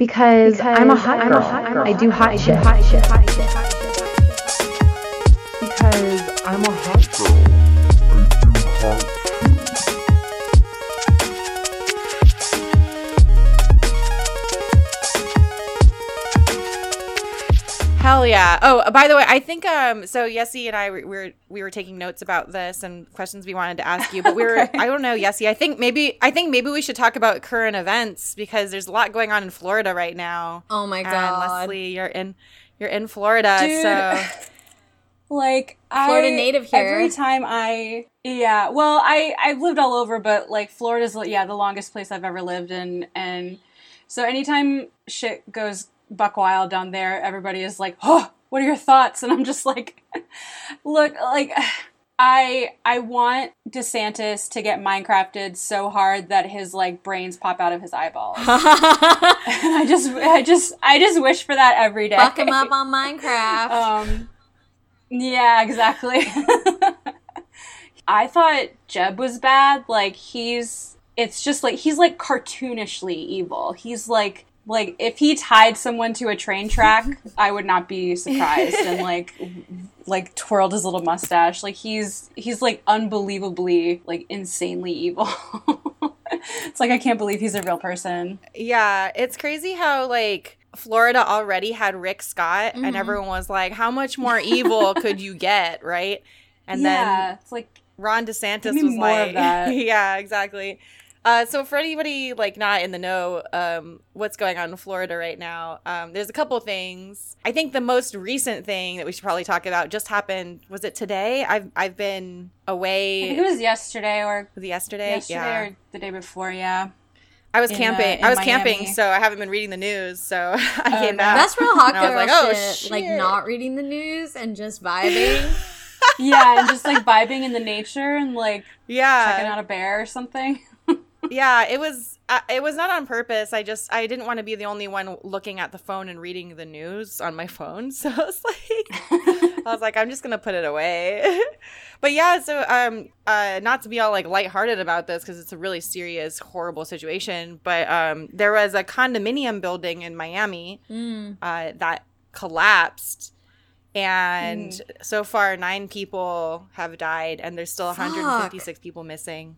Because, because I'm a hot. I'm a hot I do hot shit. Hot shit. Hot shit. Hot shit. Because I'm a hot girl. Hell yeah! Oh, by the way, I think um, so Yesi and I we were we were taking notes about this and questions we wanted to ask you, but we were okay. I don't know Yesi. I think maybe I think maybe we should talk about current events because there's a lot going on in Florida right now. Oh my god, and Leslie, you're in you're in Florida, Dude, so like Florida I, native here. Every time I yeah, well I I've lived all over, but like Florida's yeah the longest place I've ever lived in, and so anytime shit goes buck wild down there, everybody is like, "Oh, what are your thoughts?" And I'm just like, "Look, like I I want DeSantis to get Minecrafted so hard that his like brains pop out of his eyeballs. I just I just I just wish for that every day. Fuck him up on Minecraft. Um, yeah, exactly. I thought Jeb was bad. Like he's it's just like he's like cartoonishly evil. He's like like if he tied someone to a train track, I would not be surprised. and like like twirled his little mustache. Like he's he's like unbelievably like insanely evil. it's like I can't believe he's a real person. Yeah, it's crazy how like Florida already had Rick Scott mm-hmm. and everyone was like, How much more evil could you get, right? And yeah, then it's like Ron DeSantis was like Yeah, exactly. Uh, so for anybody like not in the know, um, what's going on in Florida right now? Um, there's a couple things. I think the most recent thing that we should probably talk about just happened. Was it today? I've I've been away. it was yesterday or was it yesterday? Yesterday yeah. or the day before? Yeah. I was in, camping. Uh, I was Miami. camping, so I haven't been reading the news. So I oh, came back. That's real hot girl like, oh, shit. shit. Like not reading the news and just vibing. yeah, and just like vibing in the nature and like yeah, checking out a bear or something yeah, it was uh, it was not on purpose. I just I didn't want to be the only one looking at the phone and reading the news on my phone. So I was like I was like I'm just going to put it away. but yeah, so um uh not to be all like lighthearted about this cuz it's a really serious horrible situation, but um there was a condominium building in Miami mm. uh that collapsed and mm. so far 9 people have died and there's still 156 Fuck. people missing.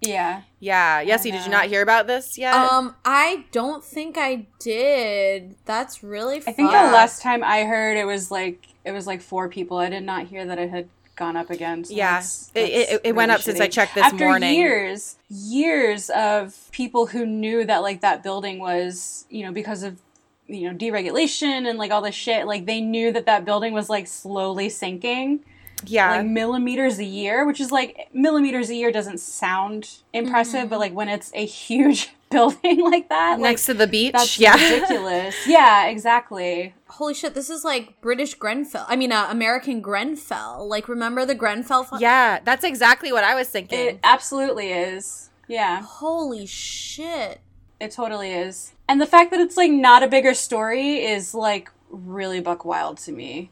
Yeah. Yeah. Yesi, did you not hear about this yet? Um, I don't think I did. That's really I think the last time I heard it was like it was like four people. I did not hear that it had gone up again. So yeah. That's, that's it, it, it really went up shitty. since I checked this After morning. years, years of people who knew that like that building was, you know, because of you know deregulation and like all this shit like they knew that that building was like slowly sinking yeah. like millimeters a year which is like millimeters a year doesn't sound impressive mm-hmm. but like when it's a huge building like that next like, to the beach that's yeah. ridiculous. Yeah exactly. Holy shit this is like british grenfell i mean uh, american grenfell. Like remember the grenfell yeah that's exactly what i was thinking. It absolutely is. Yeah. Holy shit. It totally is. And the fact that it's like not a bigger story is like really buck wild to me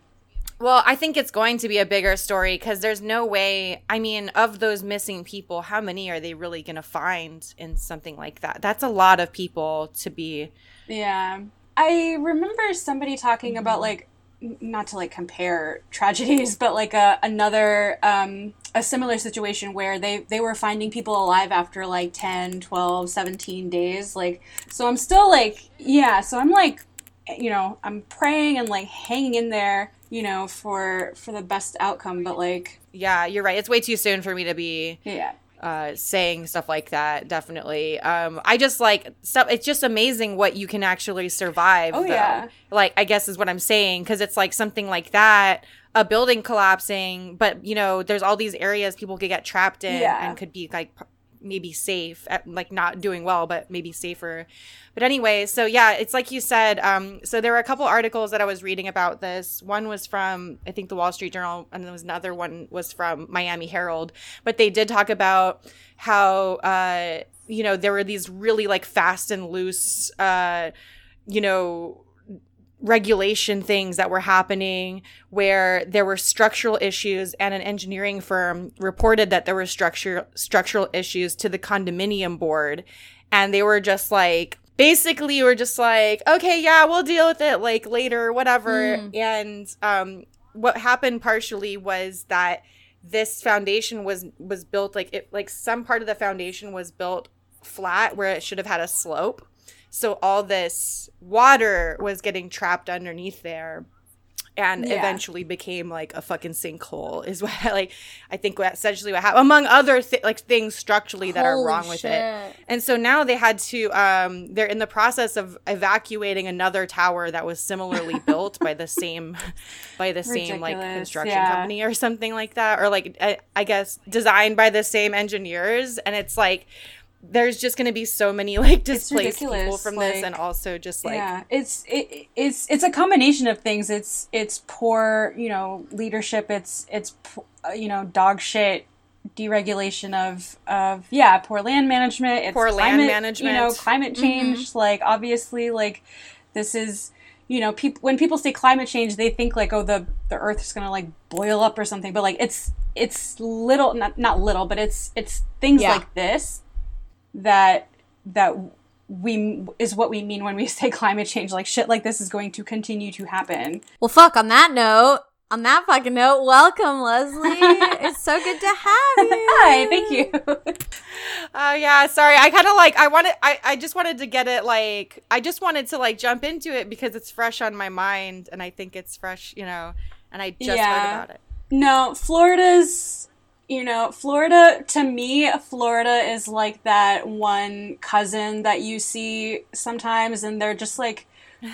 well, I think it's going to be a bigger story because there's no way. I mean, of those missing people, how many are they really going to find in something like that? That's a lot of people to be. Yeah. I remember somebody talking mm-hmm. about like, not to like compare tragedies, but like a, another, um, a similar situation where they, they were finding people alive after like 10, 12, 17 days. Like, so I'm still like, yeah, so I'm like, you know, I'm praying and like hanging in there you know, for for the best outcome. But like, yeah, you're right. It's way too soon for me to be yeah uh, saying stuff like that. Definitely. Um, I just like stuff. It's just amazing what you can actually survive. Oh though. yeah. Like I guess is what I'm saying because it's like something like that. A building collapsing, but you know, there's all these areas people could get trapped in yeah. and could be like maybe safe, at, like not doing well, but maybe safer. But anyway, so yeah, it's like you said. Um, so there were a couple articles that I was reading about this. One was from I think the Wall Street Journal, and there was another one was from Miami Herald. But they did talk about how uh, you know there were these really like fast and loose, uh, you know regulation things that were happening where there were structural issues and an engineering firm reported that there were structure structural issues to the condominium board and they were just like basically were just like, okay, yeah, we'll deal with it like later, whatever. Mm. And um, what happened partially was that this foundation was was built like it like some part of the foundation was built flat where it should have had a slope. So all this water was getting trapped underneath there and yeah. eventually became like a fucking sinkhole is what like I think what essentially what happened among other th- like things structurally that Holy are wrong with it. And so now they had to um they're in the process of evacuating another tower that was similarly built by the same by the Ridiculous. same like construction yeah. company or something like that or like I, I guess designed by the same engineers and it's like there's just going to be so many like displaced people from like, this and also just like yeah it's it, it's it's a combination of things it's it's poor you know leadership it's it's uh, you know dog shit deregulation of of yeah poor land management it's poor climate, land management you know climate mm-hmm. change mm-hmm. like obviously like this is you know people when people say climate change they think like oh the the earth is going to like boil up or something but like it's it's little not not little but it's it's things yeah. like this that that we is what we mean when we say climate change like shit like this is going to continue to happen. Well fuck on that note on that fucking note welcome leslie. It's so good to have you. Hi thank you. Uh yeah sorry i kind of like i wanted I, I just wanted to get it like i just wanted to like jump into it because it's fresh on my mind and i think it's fresh you know and i just yeah. heard about it. No florida's you know, Florida, to me, Florida is like that one cousin that you see sometimes and they're just like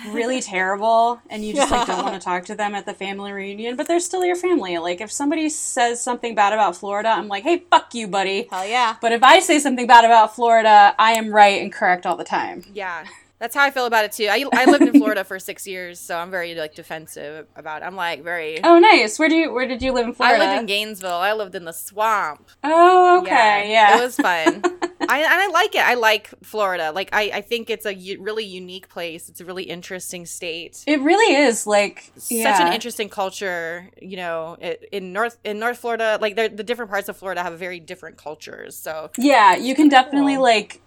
really terrible and you just like don't want to talk to them at the family reunion, but they're still your family. Like if somebody says something bad about Florida, I'm like, hey, fuck you, buddy. Hell yeah. But if I say something bad about Florida, I am right and correct all the time. Yeah. That's how I feel about it too. I, I lived in Florida for six years, so I'm very like defensive about. It. I'm like very. Oh, nice. Where do you Where did you live in Florida? I lived in Gainesville. I lived in the swamp. Oh, okay, yeah. yeah. It was fun. I and I like it. I like Florida. Like I, I think it's a u- really unique place. It's a really interesting state. It really is. Like yeah. such an interesting culture. You know, it, in North in North Florida, like the different parts of Florida have very different cultures. So yeah, you can definitely cool. like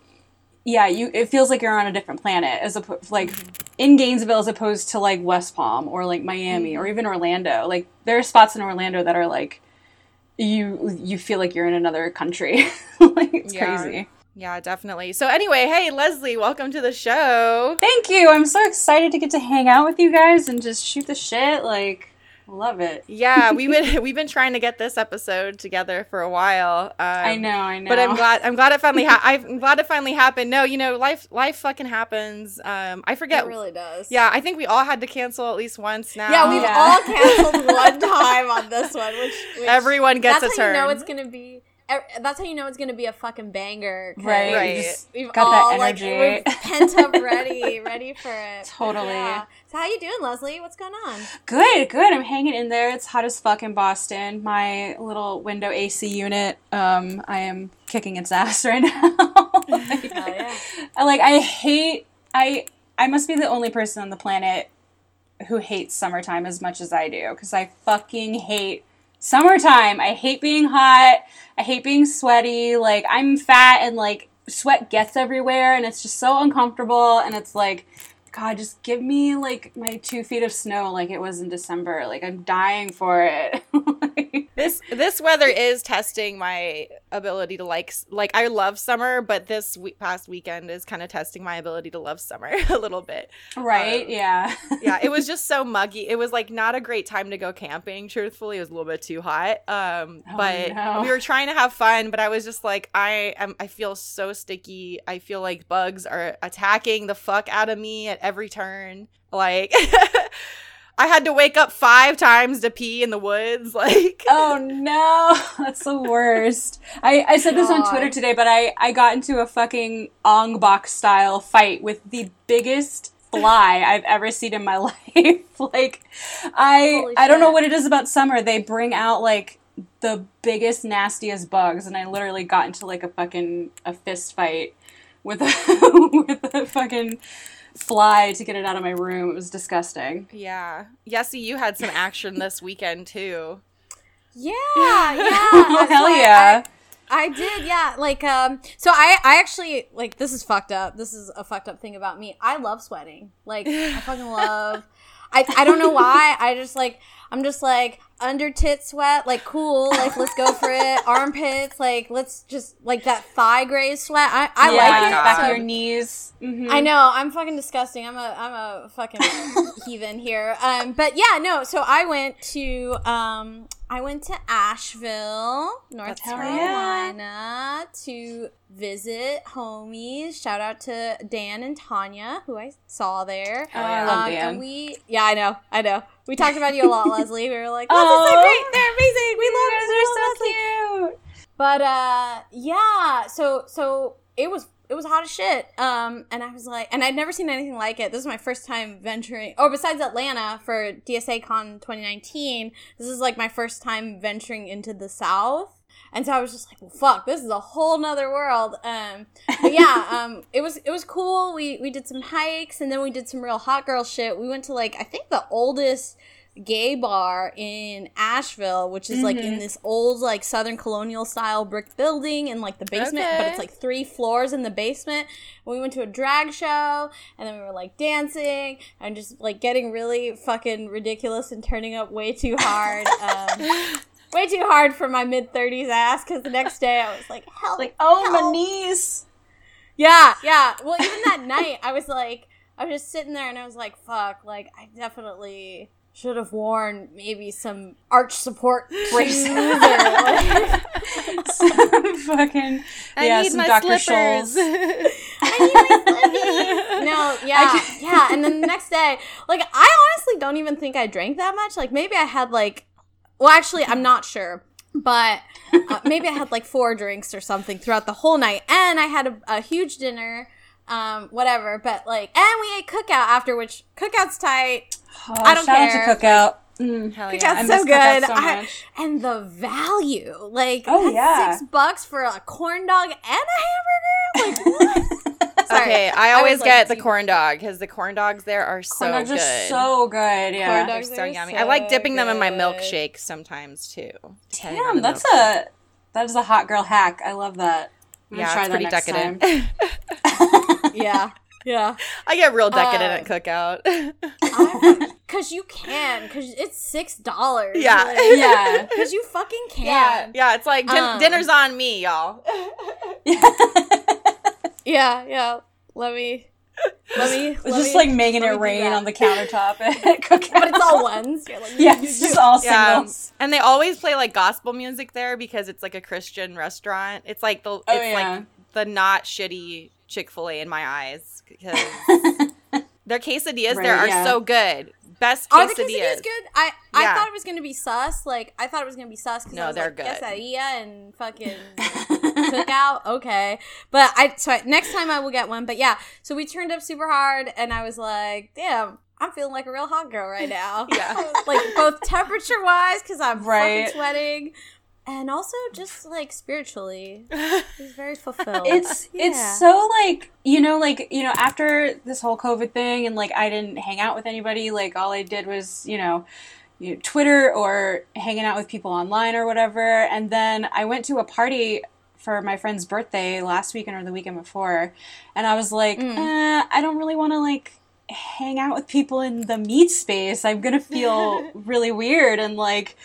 yeah, you it feels like you're on a different planet as opposed like mm-hmm. in Gainesville as opposed to like West Palm or like Miami mm-hmm. or even Orlando. Like there are spots in Orlando that are like you you feel like you're in another country. like it's yeah. crazy. Yeah, definitely. So anyway, hey Leslie, welcome to the show. Thank you. I'm so excited to get to hang out with you guys and just shoot the shit like Love it. yeah, we've been we've been trying to get this episode together for a while. Um, I know, I know. But I'm glad I'm glad it finally ha- I'm glad it finally happened. No, you know, life life fucking happens. Um, I forget. It really does. Yeah, I think we all had to cancel at least once now. Yeah, we've yeah. all canceled one time on this one, which, which everyone gets a turn. You know it's gonna be that's how you know it's gonna be a fucking banger. Right, right. We've got all, that energy, like, pent up, ready, ready for it. Totally. Yeah. So how you doing, Leslie? What's going on? Good, good. I'm hanging in there. It's hot as fuck in Boston. My little window AC unit. Um, I am kicking its ass right now. like, yeah. I like. I hate. I. I must be the only person on the planet who hates summertime as much as I do because I fucking hate summertime. I hate being hot. I hate being sweaty. Like I'm fat and like sweat gets everywhere and it's just so uncomfortable and it's like God, just give me like my two feet of snow like it was in December. Like I'm dying for it. this this weather is testing my ability to like like I love summer, but this week, past weekend is kind of testing my ability to love summer a little bit. Right? Um, yeah. yeah. It was just so muggy. It was like not a great time to go camping. Truthfully, it was a little bit too hot. Um, oh, but no. we were trying to have fun. But I was just like, I am. I feel so sticky. I feel like bugs are attacking the fuck out of me at every turn. Like. I had to wake up five times to pee in the woods. Like, oh no, that's the worst. I, I said this on Twitter today, but I, I got into a fucking Ong Bak style fight with the biggest fly I've ever seen in my life. like, I I don't know what it is about summer. They bring out like the biggest, nastiest bugs, and I literally got into like a fucking a fist fight with a with a fucking fly to get it out of my room. It was disgusting. Yeah. Yesi, you had some action this weekend too. Yeah, yeah. oh, hell yeah. I did, yeah. Like, um, so I, I actually like this is fucked up. This is a fucked up thing about me. I love sweating. Like, I fucking love. I, I don't know why. I just like I'm just like under tit sweat, like cool, like let's go for it. Armpits, like let's just like that thigh graze sweat. I, I yeah, like it. back so- of your knees. Mhm. I know I'm fucking disgusting. I'm a I'm a fucking heathen here. Um, but yeah, no. So I went to um I went to Asheville, North Hell Carolina, to visit homies. Shout out to Dan and Tanya, who I saw there. Oh, I love Um, Dan. And we, yeah, I know, I know. We talked about you a lot, Leslie. We were like, this is so great. They're amazing. We love guys love are Leslie. so cute. But uh yeah, so so it was it was hot as shit. Um and I was like and I'd never seen anything like it. This is my first time venturing oh besides Atlanta for DSA Con 2019, this is like my first time venturing into the south. And so I was just like, well fuck, this is a whole nother world. Um but yeah, um it was it was cool. We we did some hikes and then we did some real hot girl shit. We went to like I think the oldest gay bar in Asheville, which is like in this old like Southern colonial style brick building in like the basement, but it's like three floors in the basement. We went to a drag show and then we were like dancing and just like getting really fucking ridiculous and turning up way too hard. Um, way too hard for my mid 30s ass because the next day I was like, hell, Like, oh, my knees. Yeah, yeah. Well, even that night, I was like, I was just sitting there and I was like, fuck, like, I definitely should have worn maybe some arch support braces or like, fucking I yeah, need some my Dr. slippers. Scholl's. no, yeah, yeah. And then the next day, like, I honestly don't even think I drank that much. Like, maybe I had like, well, actually, I'm not sure. But uh, maybe I had like four drinks or something throughout the whole night, and I had a, a huge dinner, um, whatever. But like, and we ate cookout after, which cookout's tight. Oh, I don't shout care. out to Cookout. Mm. Hell Cookout's yeah. I so miss good. Cookout so I- and the value, like, Oh, that's yeah. six bucks for a corn dog and a hamburger. Like, what? Sorry. Okay, I always like, get the corn dog because the corn dogs there are so Corn dogs good. are so good. Yeah. Corn They're so are yummy. so I like dipping them in my milkshake sometimes too. depending Damn, that's milkshake. a that is a hot girl hack. I love that. I'm gonna yeah, try it's that pretty next decadent. time. yeah, yeah. I get real decadent Uh, at cookout. Cause you can, cause it's six dollars. Yeah. yeah. Cause you fucking can. Yeah. yeah, it's like din- Um, dinner's on me, y'all. Yeah, yeah. Let me, let me. It's let just me- like making it rain on the countertop at Cookout. But it's all ones. You're like, yeah, it's just all Yeah, singles. and they always play like gospel music there because it's like a Christian restaurant. It's like the oh, it's Oh, yeah. like the not shitty Chick Fil A in my eyes because their quesadillas there are yeah. so good. Best Are the quesadillas. quesadillas good? I I Yeah. thought it was gonna be sus. Like I thought it was gonna be sus. 'cause No, I was they're like, good. Quesadilla and fucking cookout. Okay, but I so I, next time I will get one. But yeah, so we turned up super hard, and I was like, damn. I'm feeling like a real hot girl right now. Yeah. like both temperature wise, because I'm Right. fucking sweating, and also just like spiritually, it's very fulfilled. it's Yeah. it's so like you know like you know after this whole covid thing and like i didn't hang out with anybody like all i did was you know you know, twitter or hanging out with people online or whatever and then i went to a party for my friend's birthday last weekend or the weekend before and i was like Mm. eh, i don't really want to like hang out with people in the meat space i'm gonna feel really weird and like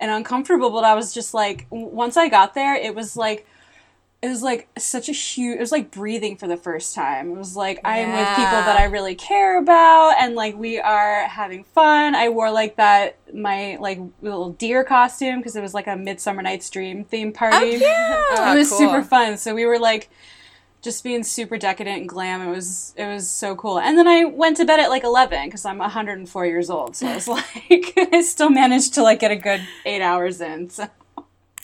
and uncomfortable but i was just like once i got there it was like it was like such a huge it was like breathing for the first time. It was like i'm with people that i really care about and like we are having fun. I wore like that my like little deer costume because it was like a midsummer night's dream theme party. Oh, it oh, was cool. super fun. So we were like just being super decadent and glam. It was it was so cool. And then i went to bed at like 11 because i'm 104 years old. So i was like i still managed to like get a good eight hours in so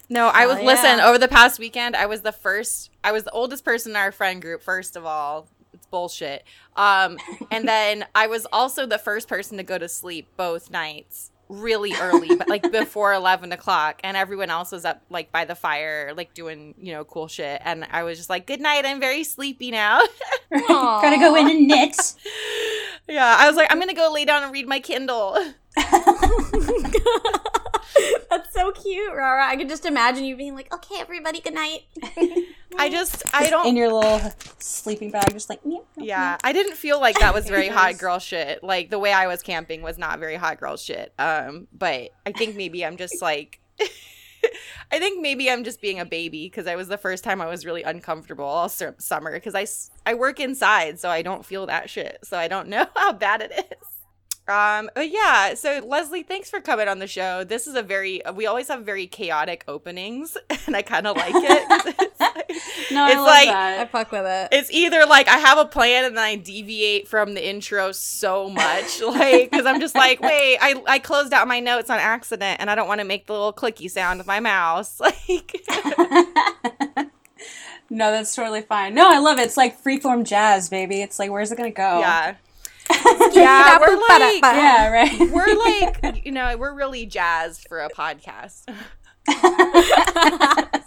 No, I was listen, yeah. over the past weekend, I was the first I was the oldest person in our friend group, first of all. It's bullshit. Um and then I was also the first person to go to sleep both nights really early, but like before eleven o'clock. And everyone else was up like by the fire, like doing, you know, cool shit. And I was just like, Good night, I'm very sleepy now. gotta go in and knit yeah. I was like, I'm gonna go lay down and read my Kindle. That's so cute, Rara. I could just imagine you being like, "Okay, everybody, good night." I just I don't in your little sleeping bag, just like meow, meow, Yeah, meow. I didn't feel like that was very hot girl shit. Like the way I was camping was not very hot girl shit. Um, but I think maybe I'm just like I think maybe I'm just being a baby because I was the first time I was really uncomfortable all summer because I, I work inside so I don't feel that shit. So I don't know how bad it is. Um, but yeah, so Leslie, thanks for coming on the show. This is a very, we always have very chaotic openings and I kind of like it. 'cause it's like- No, I It's love like- I fuck with it. it's either like I have a plan and then I deviate from the intro so much, like because I'm just like, wait, I I closed out my notes on accident and I don't want to make the little clicky sound with my mouse, like. no, that's totally fine. No, I love it. It's like freeform jazz, baby. It's like, where's it gonna go? Yeah, yeah, we're like, Yeah, right. we're like, you know, we're really jazzed for a podcast.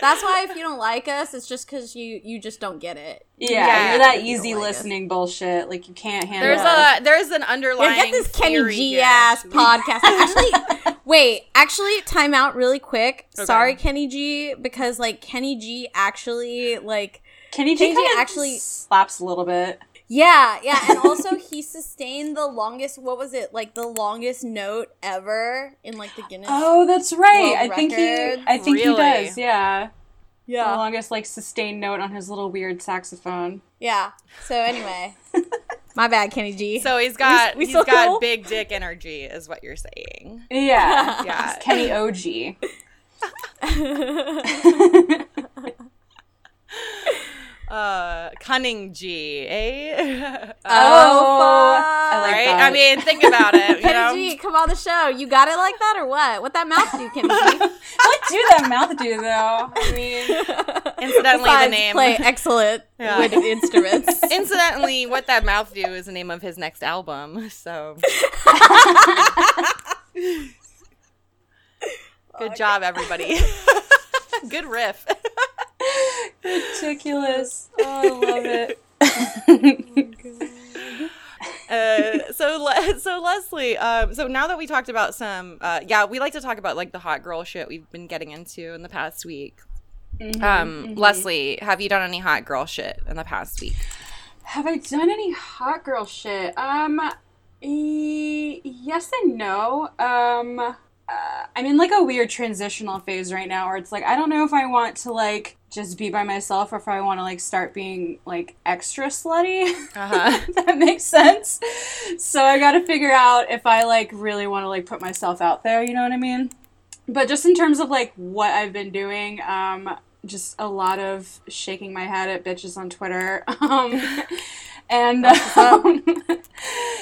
That's why if you don't like us, it's just because you you just don't get it. Yeah, Yeah. you're that You easy like it. listening bullshit. Like you can't handle. There's it. a there's an Yeah, underlying. get this Kenny G ass podcast. Actually, wait. Actually, time out really quick. Okay. Sorry, Kenny G, because like Kenny G actually like Kenny Kenny G G actually- slaps a little bit. Yeah yeah, and also he sustained the longest. What was it like the longest note ever in like the Guinness? Oh, that's right. World I think he. I think Really? he does. Yeah. Yeah. The longest like sustained note on his little weird saxophone. yeah. So anyway, my bad, Kenny G. So he's got we he's still got cool? big dick energy, is what you're saying. Yeah. Yeah. It's Kenny OG. Uh, cunning G, eh? oh, I fuck. like right? that. I mean, think about it. You know, G, come on the show. You got it like that or what? What that mouth do, Kenny G? what do that mouth do though? I mean, incidentally, the name. play excellent Yeah. with instruments. Incidentally, what that mouth do is the name of his next album. So, good job, everybody. good riff. Ridiculous. Oh, I love it. Uh, so, Le- so Leslie. Um, so now that we talked about some, uh, yeah, we like to talk about like the hot girl shit we've been getting into in the past week. Mm-hmm, Um, Leslie, have you done any hot girl shit in the past week? Have I done any hot girl shit? Um, e- yes and no. Um, uh, I'm in like a weird transitional phase right now where it's like I don't know if I want to like just be by myself or if I want to like start being like extra slutty. Uh-huh. that makes sense. So I got to figure out if I like really want to like put myself out there, you know what I mean? But just in terms of like what I've been doing, um just a lot of shaking my head at bitches on Twitter. Um and um,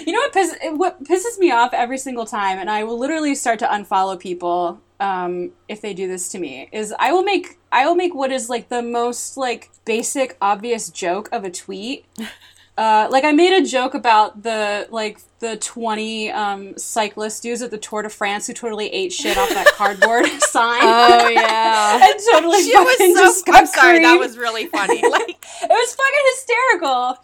you know what, piss- what pisses me off every single time and I will literally start to unfollow people um, if they do this to me is I will make I will make what is like the most like basic obvious joke of a tweet uh, like I made a joke about the like the twenty um, cyclist dudes at the Tour de France who totally ate shit off that cardboard sign. Oh yeah. and totally She was so. just I'm sorry, that was really funny. Like, it was fucking hysterical.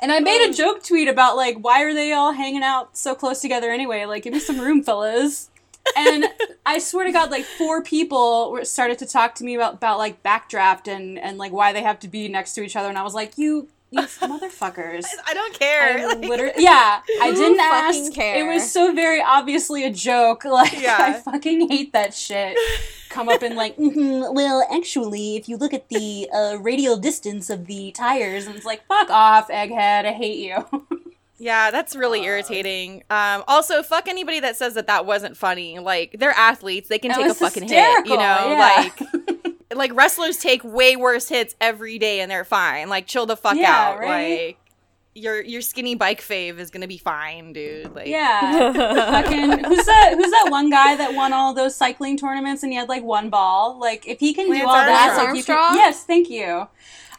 And I made a joke tweet about like why are they all hanging out so close together anyway? Like give me some room, fellas. And I swear to God, like four people started to talk to me about, about like backdraft and and like why they have to be next to each other. And I was like, you you motherfuckers. I don't care. I Like, literally, yeah, I didn't ask. care? It was so very obviously a joke. Like, Yeah. I fucking hate that shit. Come up and like, "Mhm, well, actually, if you look at the uh, radial distance of the tires, and it's like, fuck off, egghead, I hate you. Yeah, that's really irritating. Um, also, fuck anybody that says that that wasn't funny. Like, they're athletes; they can take a was fucking hit. You know, yeah. like, like wrestlers take way worse hits every day, and they're fine. Like, chill the fuck Yeah, out. right? Like, your your skinny bike fave is gonna be fine, dude. Like, yeah, fucking. Who's that? Who's that one guy that won all those cycling tournaments and he had like one ball? Like, if he can Lance do all that, Armstrong. like, you can- yes, thank you.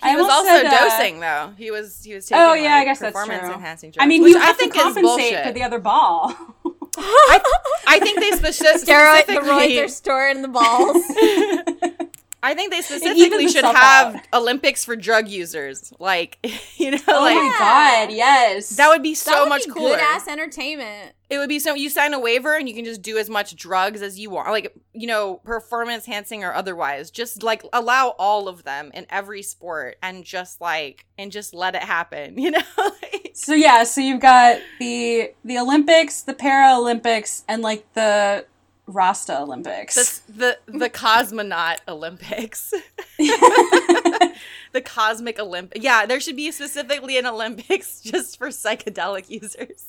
He I was also said, uh, dosing though. He was he was taking. Oh yeah, I like, guess that's performance true. enhancing drugs. I mean, which you I have think to compensate for the other ball. I, I think they speci- Steroid, the specifically. roids are stored in the balls. I think they specifically should have out. Olympics for drug users. Like, you know, oh like my god, yes, that would be so would much be cooler. Good ass entertainment. It would be so you sign a waiver and you can just do as much drugs as you want, like you know, performance enhancing or otherwise. Just like allow all of them in every sport and just like and just let it happen. You know. so yeah, so you've got the the Olympics, the Paralympics, and like the Rasta Olympics. The the, the cosmonaut Olympics. the cosmic Olympic. Yeah, there should be specifically an Olympics just for psychedelic users.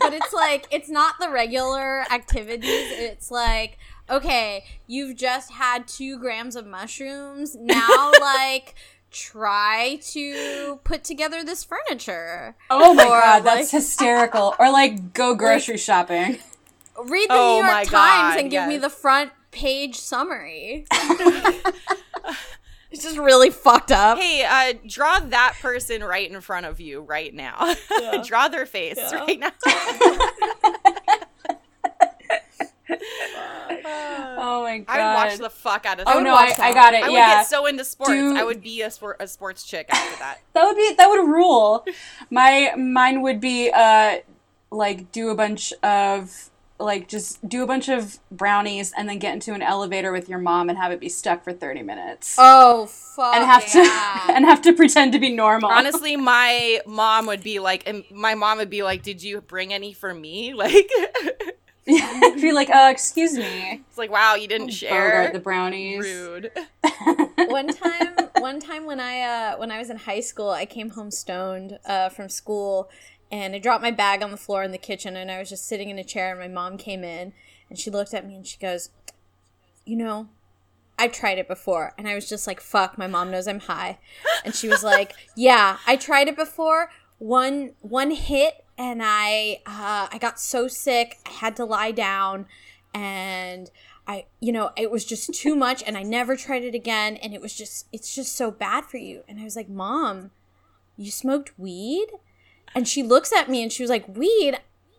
but it's like it's not the regular activities. It's like okay, you've just had two grams of mushrooms. Now, like try to put together this furniture. Oh my or, god, that's like, hysterical. Or like go grocery like, shopping read the oh New York Times God, and give yes. me the front page summary. it's just really fucked up. Hey, uh, draw that person right in front of you right now. Yeah. draw their face yeah. right now. oh my god! I would watch the fuck out of. Oh no, I, I, got it. I yeah. would get so into sports. Do... I would be a, sport, a sports chick after that. that would be that would rule. My mine would be uh like do a bunch of like just do a bunch of brownies and then get into an elevator with your mom and have it be stuck for 30 minutes. Oh fuck. And have yeah. to and have to pretend to be normal. Honestly, my mom would be like and my mom would be like, "Did you bring any for me?" Like be like, "Uh, excuse me." It's like, "Wow, you didn't share the brownies." Rude. one time, one time when I uh when I was in high school, I came home stoned uh from school and I dropped my bag on the floor in the kitchen and I was just sitting in a chair and my mom came in and she looked at me and she goes, "You know, I've tried it before." And I was just like, "Fuck, my mom knows I'm high." And she was like, "Yeah, I tried it before. One one hit and I uh, I got so sick, I had to lie down and I you know, it was just too much and I never tried it again and it was just it's just so bad for you." And I was like, "Mom, you smoked weed?" And she looks at me and she was like, "Weed?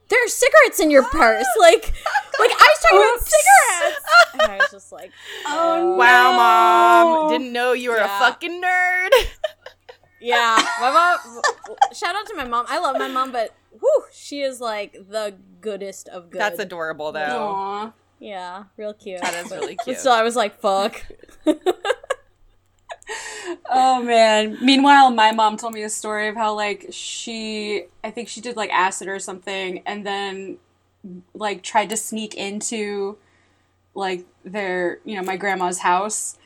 There are cigarettes in your purse." Like, like I was talking about cigarettes, and I was just like, "Oh, oh wow, no. mom, didn't know you were yeah. a fucking nerd." yeah, my mom. Shout out to my mom. I love my mom, but whew, she is like the goodest of good. That's adorable, though. Aww. Yeah, real cute. That is really cute. So I was like, "Fuck." Oh man. Meanwhile, my mom told me a story of how like she I think she did like acid or something and then like tried to sneak into like their, you know, my grandma's house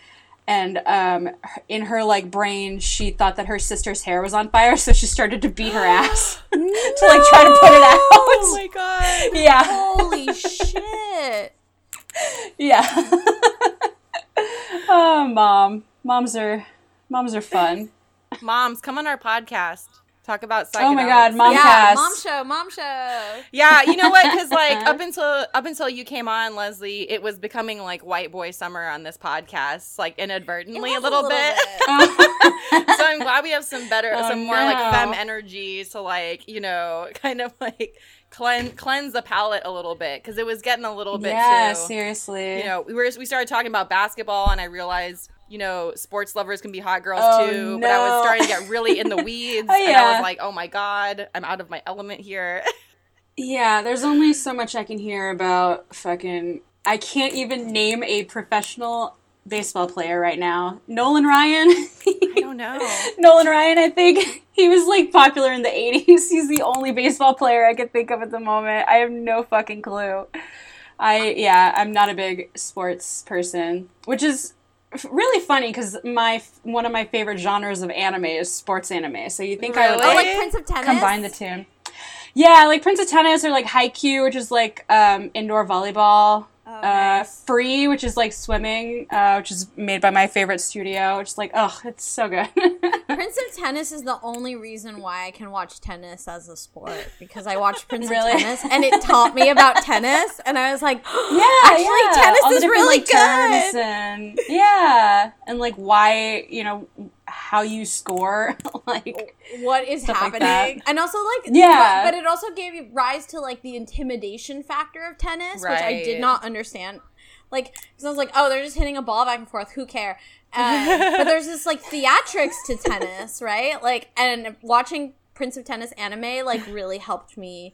and um in her like brain she thought that her sister's hair was on fire so she started to beat her ass no! to like try to put it out. Oh my god. Yeah. Holy shit. Yeah. oh, mom moms are moms are fun. moms, come on our podcast. Talk about psychedelics. Oh my god, mom yeah, cast. mom show, mom show. Yeah, you know what? Because like up until up until you came on, Leslie, it was becoming like white boy summer on this podcast, like inadvertently a little, a little, bit. bit. so I'm glad we have some better, oh, some more no. like fem energy to like you know kind of like cleanse cleanse the palate a little bit because it was getting a little bit. Yeah, too, seriously. You know, we were we started talking about basketball, and I realized you know, sports lovers can be hot girls oh, too. No. But I was starting to get really in the weeds. oh, yeah. And I was like, oh my God, I'm out of my element here. yeah, there's only so much I can hear about fucking. I can't even name a professional baseball player right now. Nolan Ryan. I don't know. Nolan Ryan, I think he was like popular in the 80s. He's the only baseball player I can think of at the moment. I have no fucking clue. I yeah, I'm not a big sports person, which is really funny because my one of my favorite genres of anime is sports anime. So you think really? I would like, oh, like Prince of Tennis? combine the two? Yeah, like Prince of Tennis or like Haikyuu, which is like um, indoor volleyball. Oh, uh, Free, which is like swimming, uh, which is made by my favorite studio. Which is like, oh, it's so good. Prince of Tennis is the only reason why I can watch tennis as a sport because I watched Prince really? of Tennis and it taught me about tennis, and I was like, yeah, actually, yeah. tennis All is really like, good. And, yeah, and like why you know how you score, like what is happening, like and also like yeah, but, it also gave you rise to like the intimidation factor of tennis, right. which I did not understand. Like, because I was like, oh, they're just hitting a ball back and forth. Who care? Uh, but there's this like theatrics to tennis, right? Like, and watching Prince of Tennis anime like really helped me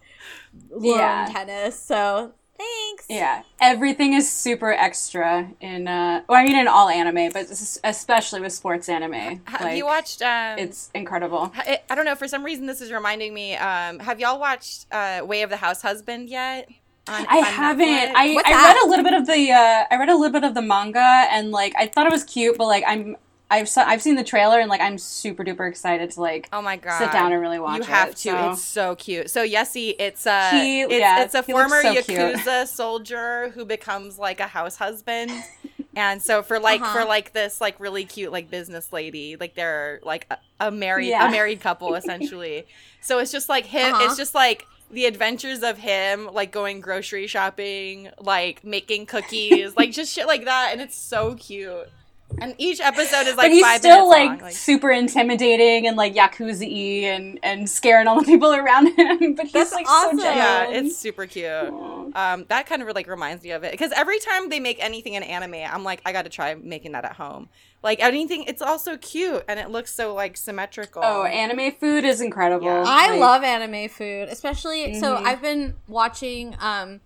learn Yeah. tennis. So thanks. Yeah, everything is super extra in. Uh, well, I mean, in all anime, but es- especially with sports anime. Have like, you watched? Um, It's incredible. I, I don't know. For some reason, this is reminding me. Um, have y'all watched uh, Way of the House Husband yet? On- I on haven't. Netflix? I, What's I that? read a little bit of the. Uh, I read a little bit of the manga, and like I thought it was cute, but like I'm. I've saw, I've seen the trailer, and like I'm super duper excited to like. Oh my god! Sit down and really watch it. You have it, to. so- It's so cute. So Yesi, it's a He- it's, yeah, it's a he former so cute. yakuza soldier who becomes like a house husband. and so for like Uh-huh. for like this like really cute like business lady, like they're like a, a married Yeah. a married couple essentially. so it's just like him. Uh-huh. It's just like the adventures of him like going grocery shopping, like making cookies, like just shit like that, and it's so cute. And each episode is like but he's five still like, minutes long. super intimidating and like yakuza and and scaring all the people around him. But he's That's like awesome. so gentle. Yeah, it's super cute. Aw. Um, that kind of like reminds me of it because every time they make anything in anime, I'm like, I got to try making that at home. Like anything, it's also cute and it looks so like symmetrical. Oh, anime food is incredible. Yeah. I Like, love anime food, especially. So Mhm. I've been watching um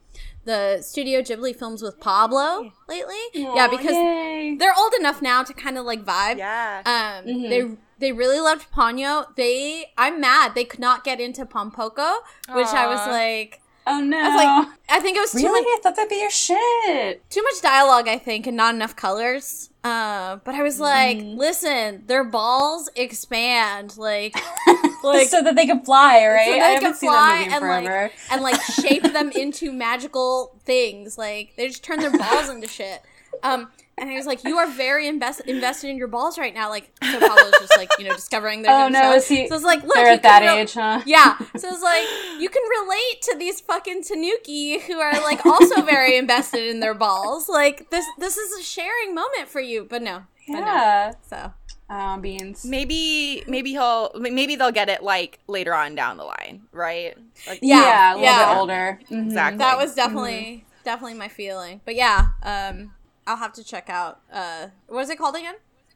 the Studio Ghibli films with Pablo lately. yeah, because yay. they're old enough now to kind of like vibe. yeah. Um, Mhm. they they really loved Ponyo. They, I'm mad they could not get into Pom Poko, which I was like, oh no. I was like, I think it was too really? much I thought that'd be your shit. too much dialogue, I think, and not enough colors. Uh, but I was like, Mm. listen, their balls expand, like, like so that they can fly, right? they I can haven't seen fly that movie in and, like, and like shape them into magical things. Like they just turn their balls into shit. Um, and I was like, "You are very invest- invested in your balls right now." Like, so Pablo's just like, you know, discovering their. Oh, no, stuff. is he- So it's like, look, They're at that re- age, huh? Yeah. So it's like you can relate to these fucking Tanuki who are like also very invested in their balls. Like this, this is a sharing moment for you. But no, but no. Yeah. So Oh, beans. maybe maybe he'll maybe they'll get it like later on down the line, right? Like, Yeah, a little yeah. bit older. Mhm. Exactly. that was definitely definitely my feeling. But yeah, um, I'll have to check out. Uh, what is it called again?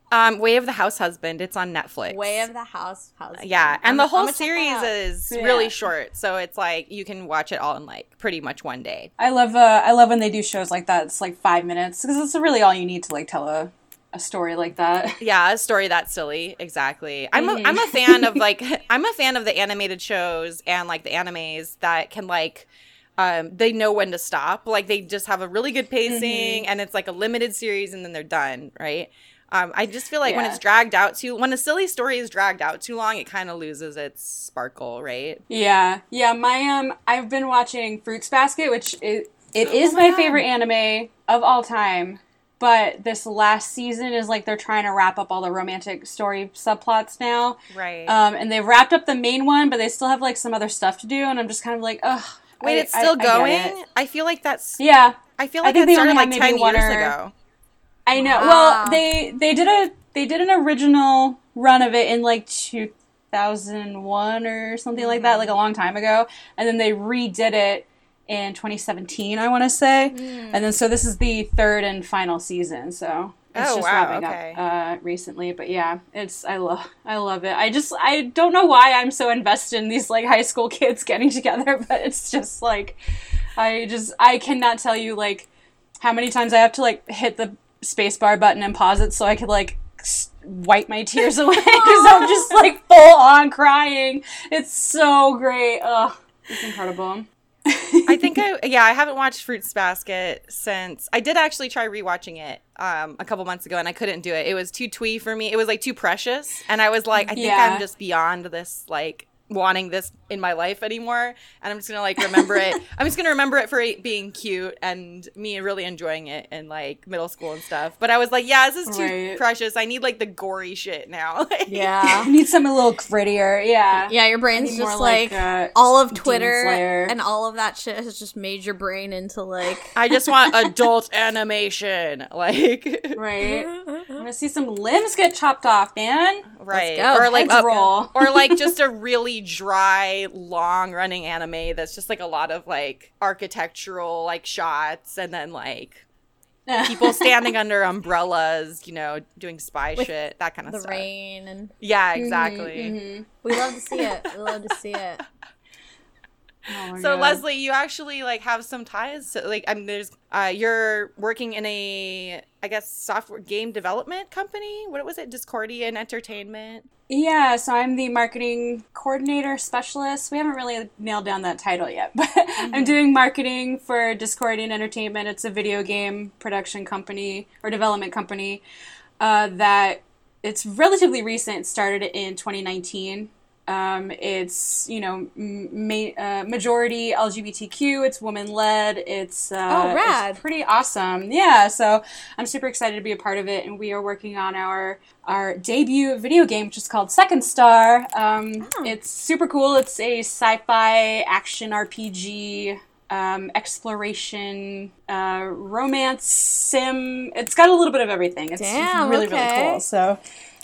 Um, Way of the House Husband. It's on Netflix. Way of the House House. Yeah, and I'm- the whole gonna check that series is Yeah. really short, so it's like you can watch it all in like pretty much one day. I love uh, I love when they do shows like that. It's like five minutes because it's really all you need to like tell a, a story like that. Yeah, a story that's silly. Exactly. I'm Mm-hmm. a, I'm a fan of like I'm a fan of the animated shows and like the animes that can like um they know when to stop. Like they just have a really good pacing Mm-hmm. and it's like a limited series and then they're done, right? Um, I just feel like when it's dragged out too when a silly story is dragged out too long, it kind of loses its sparkle, right? Yeah, yeah. My um, I've been watching Fruits Basket, which is it is Oh my my, favorite anime of all time. But this last season is like they're trying to wrap up all the romantic story subplots now. Right. Um, and they've wrapped up the main one, but they still have like some other stuff to do, and I'm just kind of like, ugh. Wait, I- it's still I going? it. I, feel like that's Yeah, I feel I like think that they started like 10 years or- ago. I know. Wow. Well, they they did a they did an original run of it in like 2001 or something like Mm-hmm. that, like a long time ago, and then they redid it in 2017, I want to say, Mm. and then so this is the third and final season. So it's Oh, just wow, wrapping okay. up uh, recently, but yeah, it's I love I love it. I just I don't know why I'm so invested in these like high school kids getting together, but it's just like I just I cannot tell you like how many times I have to like hit the spacebar button and pause it so I could like wipe my tears away because I'm just like full on crying. It's so great. Ugh, it's incredible. I think I yeah, I haven't watched Fruits Basket since I did actually try rewatching it um a couple months ago and I couldn't do it. It was too twee for me. It was like too precious and I was like I think Yeah. I'm just beyond this like wanting this in my life anymore and I'm just going to like remember it. I'm just going to remember it for it being cute and me really enjoying it in like middle school and stuff. But I was like, yeah, this is too Right. precious. I need like the gory shit now. Yeah. I need something a little grittier. Yeah. Yeah, your brain's just more like, like, uh, all of Twitter and all of that shit has just made your brain into like I just want adult animation. Like Right. I want to see some limbs get chopped off, man. right go. or like a- roll. or like just a really dry long running anime that's just like a lot of like architectural like shots and then like people standing under umbrellas, you know, doing spy With shit, that kind of the stuff. The rain and yeah, mm-hmm, exactly. Mm-hmm, mm-hmm. We love to see it. We love to see it. Oh so God. Leslie, you actually like have some ties to like I mean there's uh you're working in a I guess software game development company. What was it? Dyscordian Entertainment. Yeah, so I'm the marketing coordinator specialist. We haven't really nailed down that title yet, but mm-hmm. I'm doing marketing for Dyscordian Entertainment. It's a video game production company or development company uh, that it's relatively recent. It started in 2019. Um, it's you know ma- uh, majority LGBTQ. It's woman led. It's uh, oh rad, it's pretty awesome. Yeah, so I'm super excited to be a part of it, and we are working on our our debut video game, which is called Second Star. Um, oh. It's super cool. It's a sci-fi action RPG. Um, exploration, uh, romance, sim. It's got a little bit of everything. It's Damn, really, okay. really cool. So,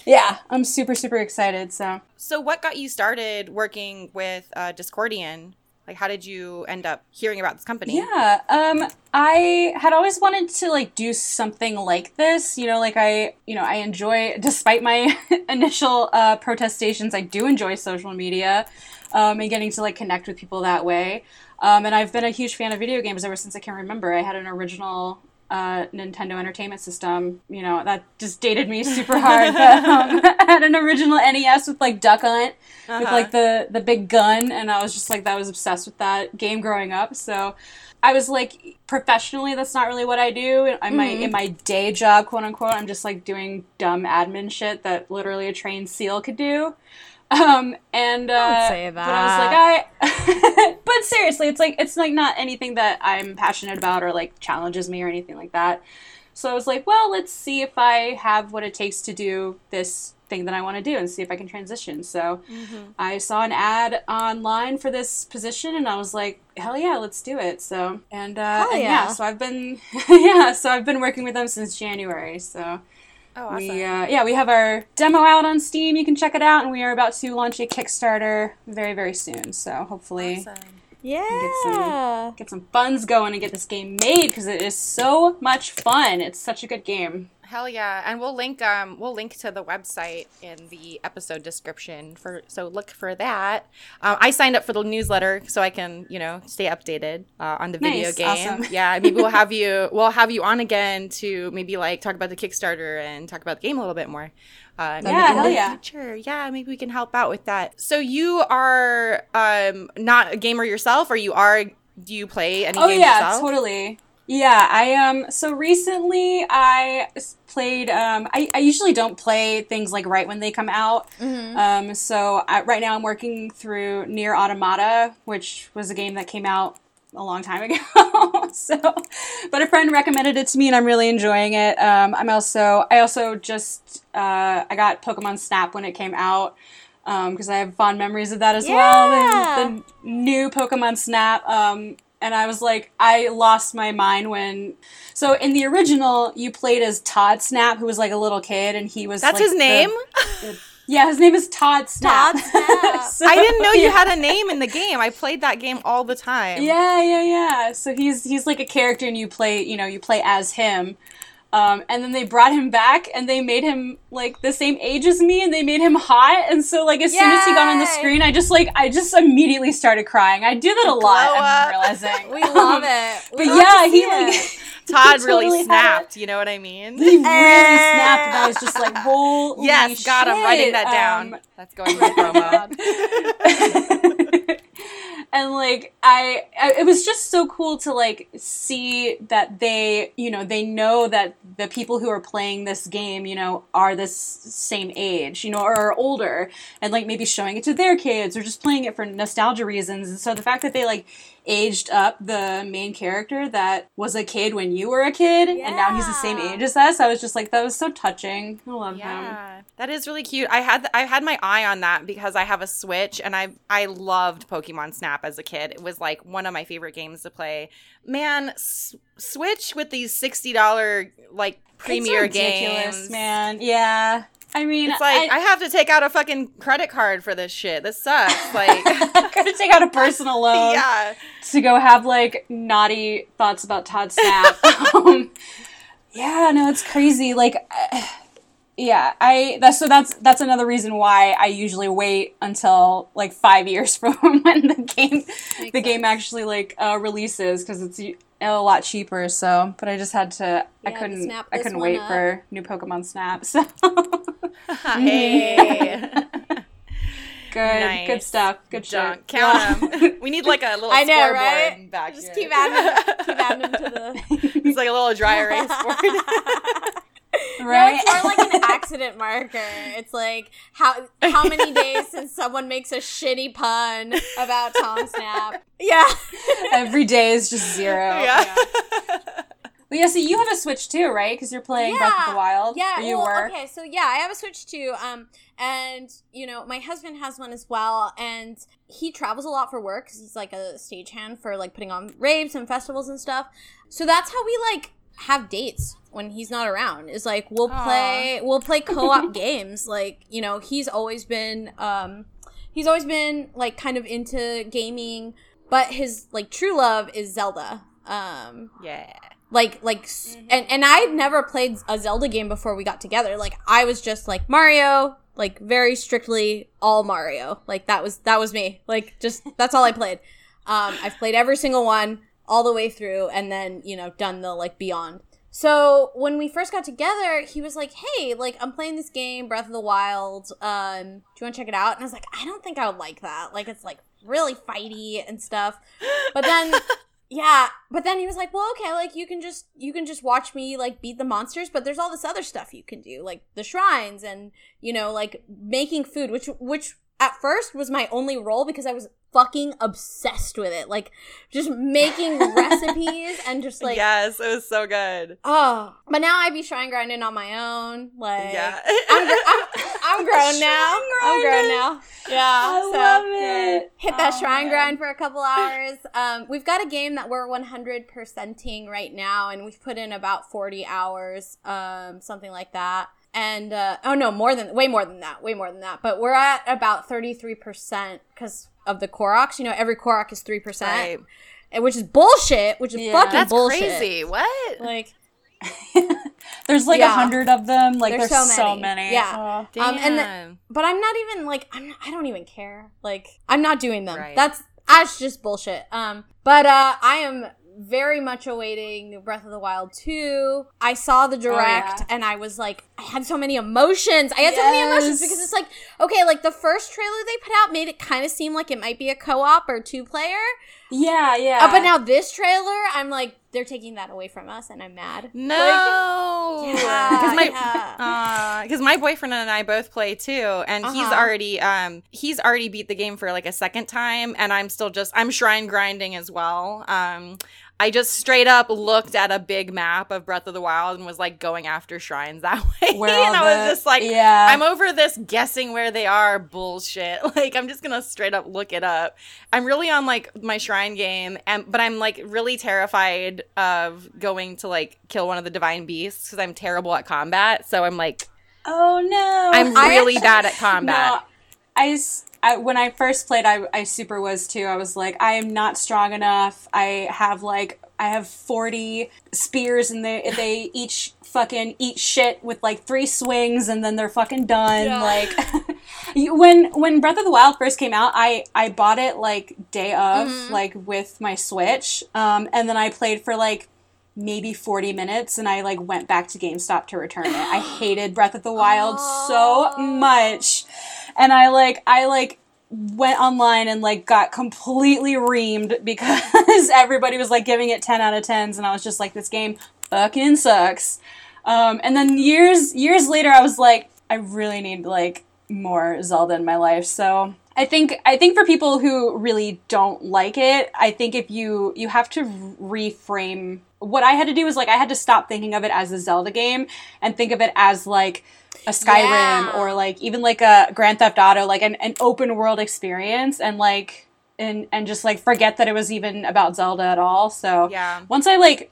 yeah, I'm super, super excited. So, so what got you started working with uh, Dyscordian? Like, how did you end up hearing about this company? Yeah, um, I had always wanted to like do something like this. You know, like I, you know, I enjoy, despite my initial uh, protestations, I do enjoy social media um, and getting to like connect with people that way. Um, and I've been a huge fan of video games ever since I can remember. I had an original uh, Nintendo Entertainment System. You know, that just dated me super hard. but, um, I had an original NES with like Duck Hunt, uh-huh. with like the the big gun, and I was just like that. Was obsessed with that game growing up. So I was like, professionally, that's not really what I do. In mm-hmm. my in my day job, quote unquote, I'm just like doing dumb admin shit that literally a trained SEAL could do. Um, and uh, say that. But I was like, I. but seriously, it's like it's like not anything that I'm passionate about or like challenges me or anything like that. So I was like, well, let's see if I have what it takes to do this thing that I want to do and see if I can transition. So mm-hmm. I saw an ad online for this position and I was like, hell yeah, let's do it. So and, uh, and yeah. yeah, so I've been yeah, so I've been working with them since January. So Oh, awesome. We, uh, yeah, we have our demo out on Steam. You can check it out, and we are about to launch a Kickstarter very, very soon. So hopefully, awesome. yeah, get some, get some funds going and get this game made because it is so much fun. It's such a good game. Hell yeah! And we'll link um we'll link to the website in the episode description for so look for that. Um, I signed up for the newsletter so I can you know stay updated uh, on the video nice. game. Awesome. Yeah, maybe we'll have you we'll have you on again to maybe like talk about the Kickstarter and talk about the game a little bit more. Uh, yeah, hell yeah. Future. Yeah, maybe we can help out with that. So you are um not a gamer yourself, or you are? Do you play any? Oh games yeah, yourself? totally. Yeah, I um so recently I played um I, I usually don't play things like right when they come out. Mm-hmm. Um so I, right now I'm working through NieR: Automata, which was a game that came out a long time ago. so but a friend recommended it to me and I'm really enjoying it. Um I'm also I also just uh I got Pokemon Snap when it came out because um, I have fond memories of that as yeah. well. The, the new Pokemon Snap. Um, and I was like, I lost my mind when. So in the original, you played as Todd Snap, who was like a little kid, and he was. That's like, his name. The, the, yeah, his name is Todd Snap. Todd Snap. so, I didn't know you had a name in the game. I played that game all the time. Yeah, yeah, yeah. So he's he's like a character, and you play, you know, you play as him. Um, and then they brought him back and they made him like the same age as me and they made him hot. And so like as Yay! soon as he got on the screen, I just like I just immediately started crying. I do that a lot. I'm realizing we love it. We but yeah, he like Todd he really snapped. You know what I mean? He really snapped. And I was just like, holy yes, shit. God, I'm writing that down. Um, That's going to be promo. And like I, I, it was just so cool to like see that they you know they know that the people who are playing this game you know are this same age you know or are older and like maybe showing it to their kids or just playing it for nostalgia reasons. And so the fact that they like aged up the main character that was a kid when you were a kid yeah. and now he's the same age as us. I was just like that was so touching. I love yeah. him. That is really cute. I had I had my eye on that because I have a Switch and I I loved Pokemon Snap as a kid. It was like one of my favorite games to play. Man, S- Switch with these $60 like premier games. man. Yeah. I mean, it's like I, I, have to take out a fucking credit card for this shit. This sucks. Like, gotta take out a personal loan. yeah. To go have like naughty thoughts about Todd Snap. um, Yeah, no, it's crazy. Like, uh, yeah, I that's so that's that's another reason why I usually wait until like five years from when the game the sense. game actually like uh, releases because it's a lot cheaper. So, but I just had to. Yeah, I couldn't. I couldn't wait up. for new Pokemon Snap. So. Mm-hmm. hey. Good, nice. good stuff. Good junk. Count them. we need like a little I know, right? back Just here. keep adding, keep adding them to the. it's like a little dry erase board. Right? No, it's more like an accident marker. It's like how how many days since someone makes a shitty pun about Tom Snap. Yeah. Every day is just zero. Yeah. yeah. But yeah, so you have a Switch too, right? Because you're playing yeah. Breath of the Wild. Yeah. you well, were. Okay, so yeah, I have a Switch too. Um, and you know, my husband has one as well, and he travels a lot for work because he's like a stagehand for like putting on raves and festivals and stuff. So that's how we like have dates when he's not around is like we'll Aww. play we'll play co-op games like you know he's always been um he's always been like kind of into gaming but his like true love is zelda um yeah like like mm-hmm. and and i'd never played a zelda game before we got together like i was just like mario like very strictly all mario like that was that was me like just that's all i played um i've played every single one all the way through and then, you know, done the like beyond. So when we first got together, he was like, "Hey, like I'm playing this game, Breath of the Wild. Um, do you want to check it out?" And I was like, "I don't think I would like that. Like it's like really fighty and stuff." But then, yeah. But then he was like, "Well, okay. Like you can just you can just watch me like beat the monsters, but there's all this other stuff you can do, like the shrines and you know like making food, which which at first was my only role because I was fucking obsessed with it. Like just making recipes and just like Yes, it was so good. Oh, but now I be shrine grinding on my own. Like yeah. I'm, gr- I'm, I'm grown now. I'm grown now. Yeah, I so, love it. Hit that oh, shrine man. grind for a couple hours. Um, we've got a game that we're 100 percenting right now, and we've put in about 40 hours, um, something like that and uh, oh no, more than way more than that, way more than that. But we're at about thirty three percent because of the Koroks. You know, every Korok is three percent, which is bullshit. Which is yeah. fucking That's bullshit. crazy. What? Like. there's like a yeah. hundred of them. Like there's, there's so, many. so, many. Yeah. Oh. Um, and the, but I'm not even like I'm. Not, I don't even care. Like I'm not doing them. Right. That's that's just bullshit. Um. But uh, I am very much awaiting Breath of the Wild 2. I saw the direct oh, yeah. and I was like, I had so many emotions. I had yes. so many emotions because it's like, okay, like the first trailer they put out made it kind of seem like it might be a co op or two player. Yeah, yeah. Uh, but now this trailer, I'm like, they're taking that away from us and I'm mad. No. Like, yeah. Because my, yeah. uh, my boyfriend and I both play too. And uh-huh. he's already, um, he's already beat the game for like a second time. And I'm still just, I'm shrine grinding as well. Um, I just straight up looked at a big map of Breath of the Wild and was like going after shrines that way. Where and I was just like, yeah. I'm over this guessing where they are bullshit. Like I'm just gonna straight up look it up. I'm really on like my shrine game, and but I'm like really terrified of going to like kill one of the divine beasts because I'm terrible at combat. So I'm like, oh no, I'm really bad at combat. No, I I, when I first played, I, I super was too. I was like, I am not strong enough. I have like, I have 40 spears and they, they each fucking eat shit with like three swings and then they're fucking done. Yeah. Like, when, when Breath of the Wild first came out, I, I bought it like day of, mm-hmm. like with my Switch. Um, and then I played for like maybe 40 minutes and I like went back to GameStop to return it. I hated Breath of the Wild oh. so much and I like I like went online and like got completely reamed because everybody was like giving it 10 out of 10s and I was just like this game fucking sucks. Um, and then years years later I was like I really need like more Zelda in my life. So I think I think for people who really don't like it, I think if you you have to reframe what I had to do was like I had to stop thinking of it as a Zelda game and think of it as like a Skyrim yeah. or like even like a Grand Theft Auto, like an, an open world experience and like and and just like forget that it was even about Zelda at all. So yeah. once I like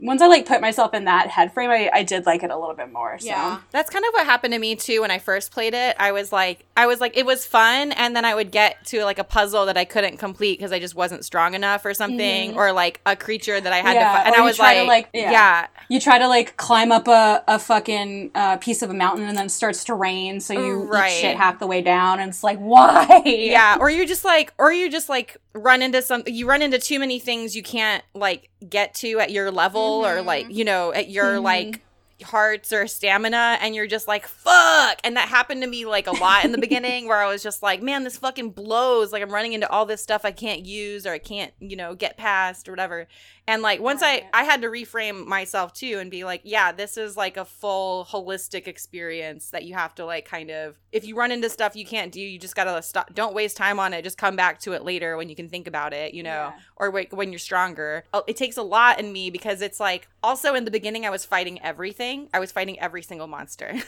once I like put myself in that head frame, I, I did like it a little bit more. So. Yeah. That's kind of what happened to me too when I first played it. I was like, I was like, it was fun, and then I would get to like a puzzle that I couldn't complete because I just wasn't strong enough or something, or like a creature that I had Mm-hmm. Yeah, to fight, and or I was try to, like, like- yeah. yeah. You try to like climb up a, a fucking uh, piece of a mountain and then it starts to rain, so you Right. shit half the way down, and it's like, why? yeah or you just like or you just like run into some you run into too many things you can't like get to at your level or mm-hmm. like you know at your mm-hmm. like hearts or stamina and you're just like fuck! And that happened to me like a lot in the beginning where i was just like man this fucking blows. Like i'm running into all this stuff i can't use or i can't you know get past or whatever and like once i i had to reframe myself too and be like yeah this is like a full holistic experience that you have to like kind of if you run into stuff you can't do you just gotta stop don't waste time on it just come back to it later when you can think about it you know Yeah. or wait, when you're stronger. Uh, it takes a lot in me because it's like also in the beginning i was fighting everything. I was fighting every single monster.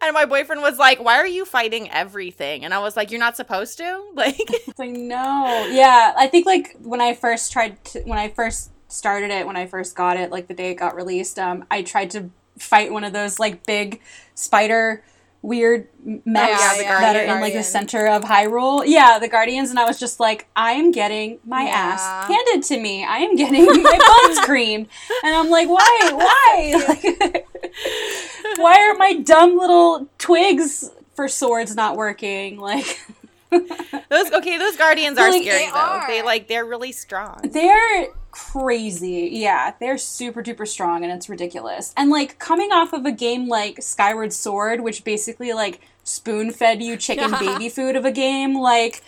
And my boyfriend was like why are you fighting everything? And i was like you're not supposed to? Like It's like no, yeah. I think like when I first tried to, when I first started it, when I first got it, like the day it got released, um, I tried to fight one of those like big spider weird mechs yeah, the that are in like the center of Hyrule. Yeah, the Guardians, and I was just like, I am getting my Yeah. ass handed to me. I am getting my buns creamed, and I'm like, why, why, why are my dumb little twigs for swords not working? Like. those okay those guardians are Like, scary they though are. they like they're really strong They're crazy. Yeah, they're super duper strong and it's ridiculous. And like coming off of a game like Skyward Sword, which basically like spoon fed you chicken baby food of a game, like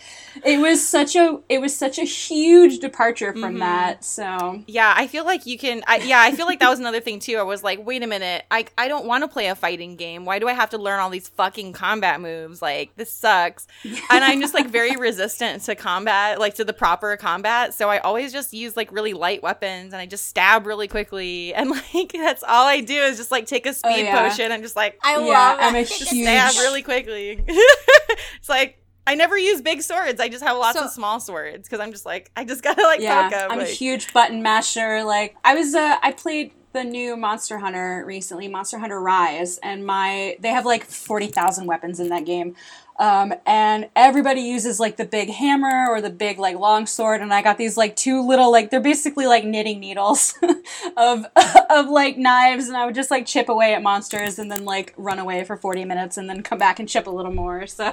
it was such a it was such a huge departure from Mm-hmm. that. So Yeah, I feel like you can. I, yeah, I feel like that was another thing too. I was like, wait a minute, I I don't want to play a fighting game. Why do I have to learn all these fucking combat moves? Like this sucks. and I'm just like very resistant to combat, like to the proper combat. So I always just use like really light weapons, and I just stab really quickly, and like that's all I do is just like take a speed Oh, yeah. potion and just like I yeah, love I'm a it. huge stab really quickly. it's like. I never use big swords. I just have lots So- of small swords because I'm just like I just gotta like yeah, poke I'm a huge button masher. Like I was, uh, I played the new Monster Hunter recently, Monster Hunter Rise, and my they have like forty thousand weapons in that game. Um, and everybody uses like the big hammer or the big like long sword, and I got these like two little like they're basically like knitting needles of of like knives, and I would just like chip away at monsters and then like run away for forty minutes and then come back and chip a little more. So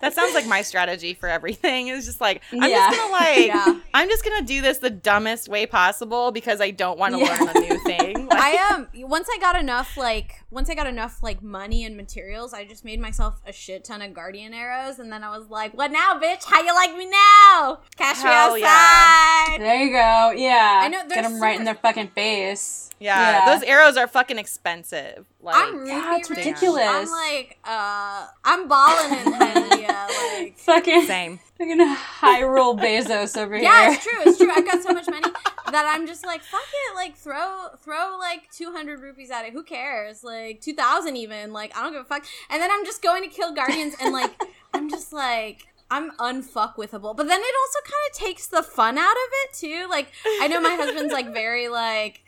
That sounds like my strategy for everything. It's just like I'm Yeah. just gonna like Yeah. I'm just gonna do this the dumbest way possible because I don't want to Yeah. learn a new thing. Like, I am once I got enough like once I got enough like money and materials, I just made myself a shit ton of guardian arrows, and then I was like, "What now, bitch? How you like me now? Cash Hell me yeah. outside." there you go. Yeah, I know, get there's them right in their fucking face. yeah, those arrows are fucking expensive. Like I'm really Yeah, it's rich. ridiculous. I'm like, uh, I'm balling in Hylia. Like, Fucking, same. fucking Hyrule Bezos over yeah, here. Yeah, it's true. It's true. I've got so much money that I'm just like, fuck it. Like, throw, throw like 200 rupees at it. Who cares? Like 2,000 even. Like, I don't give a fuck. And then I'm just going to kill guardians, and like, I'm just like. I'm unfuckwithable. But then it also kind of takes the fun out of it too. Like I know my husband's like very like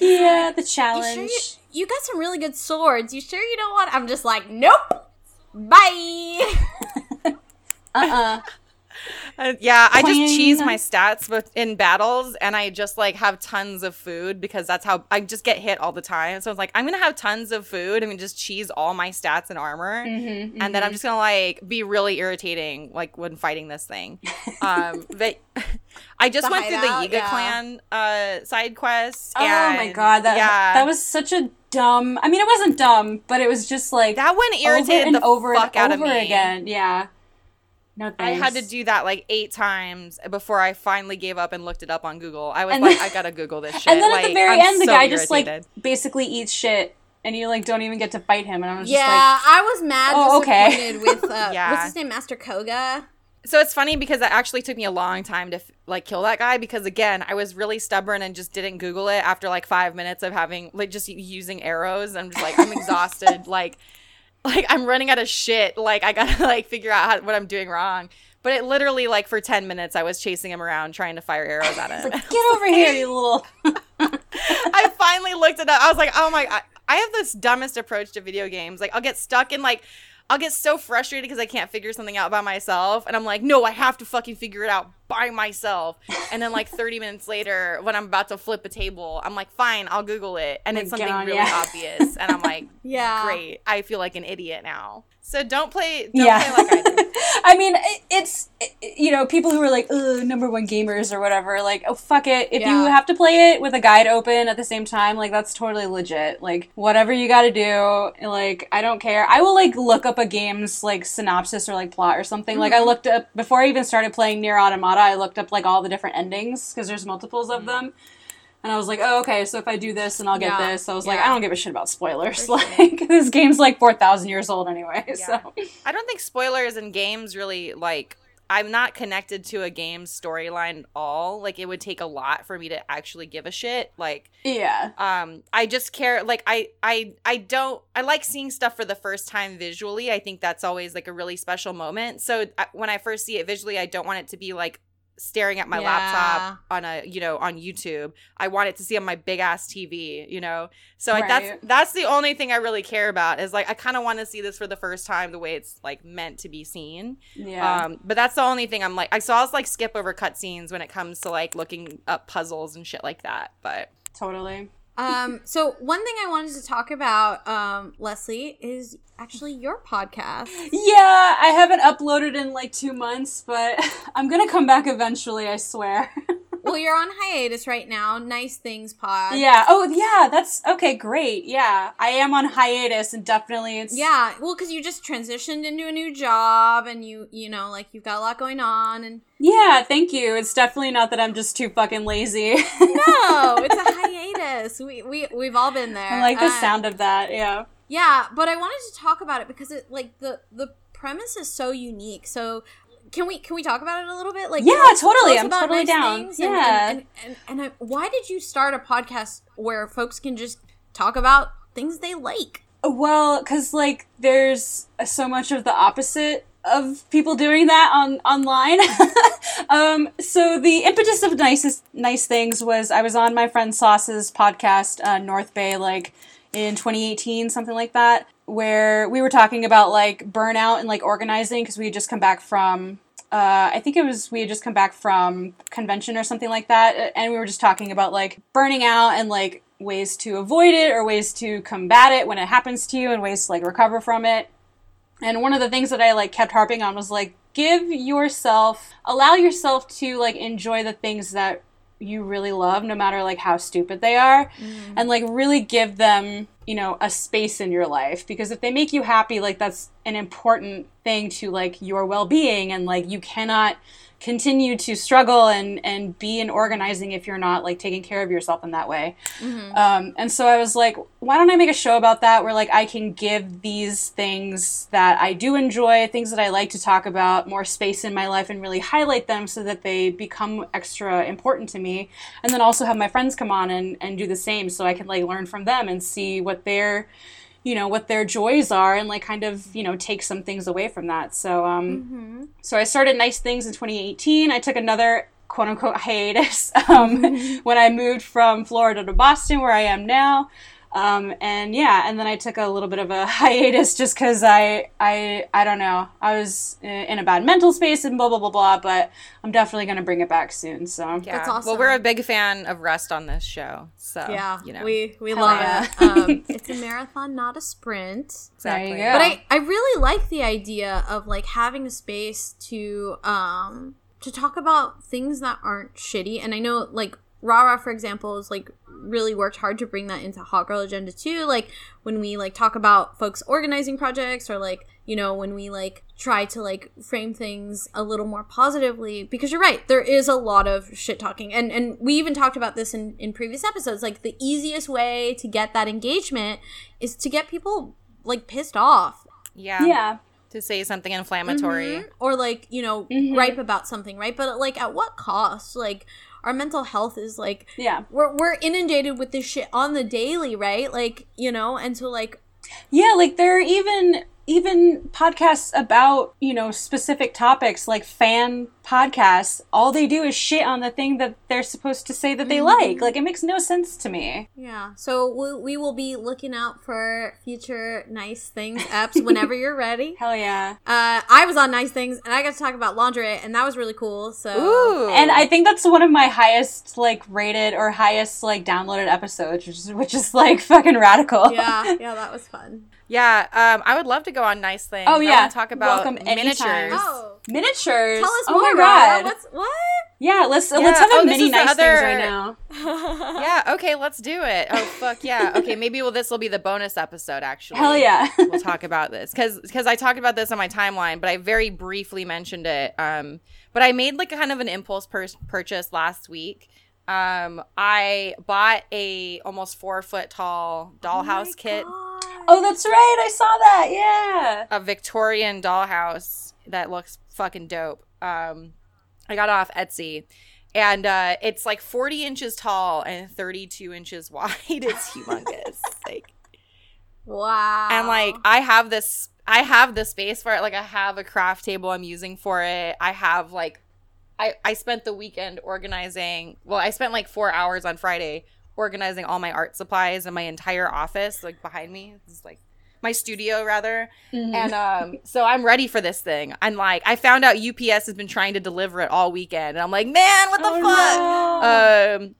Yeah, the you challenge. sure you, you got some really good swords. You sure you don't want I'm just like, nope. Bye. Uh-uh. Uh, yeah, I just cheese my stats with, in battles, and I just like have tons of food because that's how I just get hit all the time. So it's like I'm gonna have tons of food and just cheese all my stats and armor, Mhm, and then I'm just gonna like be really irritating like when fighting this thing. Um, but I just went through the Yiga yeah. clan uh side quest. Oh my god, that yeah, that was such a dumb. I mean, it wasn't dumb, but it was just like that one irritated over the over fuck and out over of me. again. Yeah. No I had to do that like eight times before I finally gave up and looked it up on Google. I was And like, then- I gotta Google this shit. And then at Like, the very I'm end, the so guy just like basically eats shit, and you like don't even get to fight him. And I was Yeah, just like, I was mad Oh, okay. with uh, Yeah. what's his name, Master Kohga. So it's funny because it actually took me a long time to like kill that guy because again I was really stubborn and just didn't Google it after like five minutes of having like just using arrows. I'm just like I'm exhausted. like like I'm running out of shit. Like I gotta like figure out how, what I'm doing wrong. But it literally like for ten minutes I was chasing him around trying to fire arrows at him. Get over here, you little. I finally looked it up. I was like, oh my, I, I have this dumbest approach to video games. Like, I'll get stuck in like, I'll get so frustrated because I can't figure something out by myself. And I'm like, no, I have to fucking figure it out by myself. And then like 30 minutes later, when I'm about to flip a table, I'm like, fine, I'll Google it. And Like, it's something on, really yeah. obvious. And I'm like, Yeah. great. I feel like an idiot now. So don't play, don't Yeah. play like I do. I mean, it- it's it- you know people who are like Ugh, number one gamers or whatever. Like, oh fuck it. If you have to play it with a guide open at the same time, like that's totally legit. Like whatever you got to do. Like I don't care. I will like look up a game's like synopsis or like plot or something. Like I mm-hmm. looked up before I even started playing NieR: Automata. I looked up like all the different endings because there's multiples of them. And I was like, oh, okay, so if I do this, and I'll get Yeah. this. So I was like, I don't give a shit about spoilers. Like, this game's like 4,000 years old anyway. Yeah. So, I don't think spoilers in games really like I'm not connected to a game's storyline at all. Like it would take a lot for me to actually give a shit. Like yeah. um I just care like I I I don't I like seeing stuff for the first time visually. I think that's always like a really special moment. So I, when I first see it visually, I don't want it to be like staring at my Yeah. laptop on a you know on YouTube. I want it to see on my big ass TV, you know. So like, that's that's the only thing I really care about is like I kind of want to see this for the first time the way it's like meant to be seen. Yeah. Um, but that's the only thing I'm like I saw us like skip over cutscenes when it comes to like looking up puzzles and shit like that. But totally. Um, so one thing I wanted to talk about, um, Leslie, is actually your podcast. Yeah, I haven't uploaded in like two months, but I'm gonna come back eventually, I swear. well, you're on hiatus right now. Nice Things Pod. yeah. Oh, yeah, that's okay, great. Yeah, I am on hiatus and definitely it's. Yeah, well, because you just transitioned into a new job, and you, you know, like you've got a lot going on, and Yeah, thank you. It's definitely not that I'm just too fucking lazy. no, it's a hiatus. We we we've all been there. I like the Uh, sound of that, yeah. Yeah, but I wanted to talk about it because it like the the premise is so unique. So can we can we talk about it a little bit? Like Yeah, totally. I'm totally Nice down. Yeah. And and, and, and I, why did you start a podcast where folks can just talk about things they like? Well, because like there's so much of the opposite of people doing that on online. um, so the impetus of nicest nice things was I was on my friend Sauce's podcast, uh, North Bay, like in 2018, something like that, where we were talking about like burnout and like organizing because we had just come back from. Uh, I think it was we had just come back from convention or something like that, and we were just talking about like burning out and like ways to avoid it or ways to combat it when it happens to you and ways to like recover from it. And one of the things that I like kept harping on was like give yourself allow yourself to like enjoy the things that you really love no matter like how stupid they are mm-hmm. and like really give them you know a space in your life. Because if they make you happy like that's an important thing to like your well-being and like you cannot continue to struggle and and be in organizing if you're not like taking care of yourself in that way um, and so I was like, why don't I make a show about that where like I can give these things that I do enjoy, things that I like to talk about, more space in my life and really highlight them so that they become extra important to me. And then also have my friends come on and, and do the same so I can like learn from them and see what their you know what their joys are and like kind of you know take some things away from that. So um so i started nice things in 2018 i took another quote unquote hiatus um, when I moved from Florida to Boston, where I am now. Um, and yeah, and then I took a little bit of a hiatus just because I, I, I don't know, I was in a bad mental space and blah blah blah blah. But I'm definitely gonna bring it back soon. So yeah. That's awesome. Well, we're a big fan of rest on this show. So yeah, you know. we we Hell love yeah. it. Um, it's a marathon, not a sprint. exactly. There you go. But I, I really like the idea of like having a space to um to talk about things that aren't shitty. And I know like Rara, for example, is like really worked hard to bring that into Hot Girl Agenda too. Like when we like talk about folks organizing projects or like, you know, when we like try to like frame things a little more positively. Because you're right, there is a lot of shit talking. And and we even talked about this in, in previous episodes. Like the easiest way to get that engagement is to get people like pissed off Yeah. yeah, To say something inflammatory. Mhm. or like you know Mhm. gripe about something right but like at what cost like our mental health is like yeah, we're, we're inundated with this shit on the daily right like you know and so like yeah. Like there are even even podcasts about you know specific topics like fan podcasts all they do is shit on the thing that they're supposed to say that they mm-hmm. like. Like it makes no sense to me. Yeah. So we, we will be looking out for future nice things apps whenever you're ready. Hell yeah. Uh, i was on nice things and i got to talk about laundry and that was really cool so. Ooh. and i think that's one of my highest like rated or highest like downloaded episodes which is, which is like fucking radical. Yeah. Yeah that was fun. Yeah, um, I would love to go on nice things. Oh yeah, talk about Welcome miniatures. Oh. Miniatures. Tell us oh more. my god. What's what? Yeah, let's yeah. let's have oh, a mini nice other... things right now. yeah. Okay, let's do it. Oh fuck yeah. Okay, maybe well this will be the bonus episode. Actually, hell yeah. we'll talk about this because because I talked about this on my timeline, but I very briefly mentioned it. Um, but I made like a kind of an impulse pur- purchase last week. Um, I bought a almost four foot tall dollhouse oh kit. God Oh, that's right. I saw that. Yeah. A Victorian dollhouse that looks fucking dope. Um, I got off Etsy, and uh, it's like 40 inches tall and 32 inches wide. It's humongous. like, wow. And like, I have this. I have the space for it. Like, I have a craft table I'm using for it. I have like I, I spent the weekend organizing. Well, I spent like four hours on Friday organizing all my art supplies and my entire office like behind me. It's like my studio rather. Mm-hmm. And um so I'm ready for this thing. I'm like I found out UPS has been trying to deliver it all weekend and I'm like, "Man, what the oh, fuck?" No. Um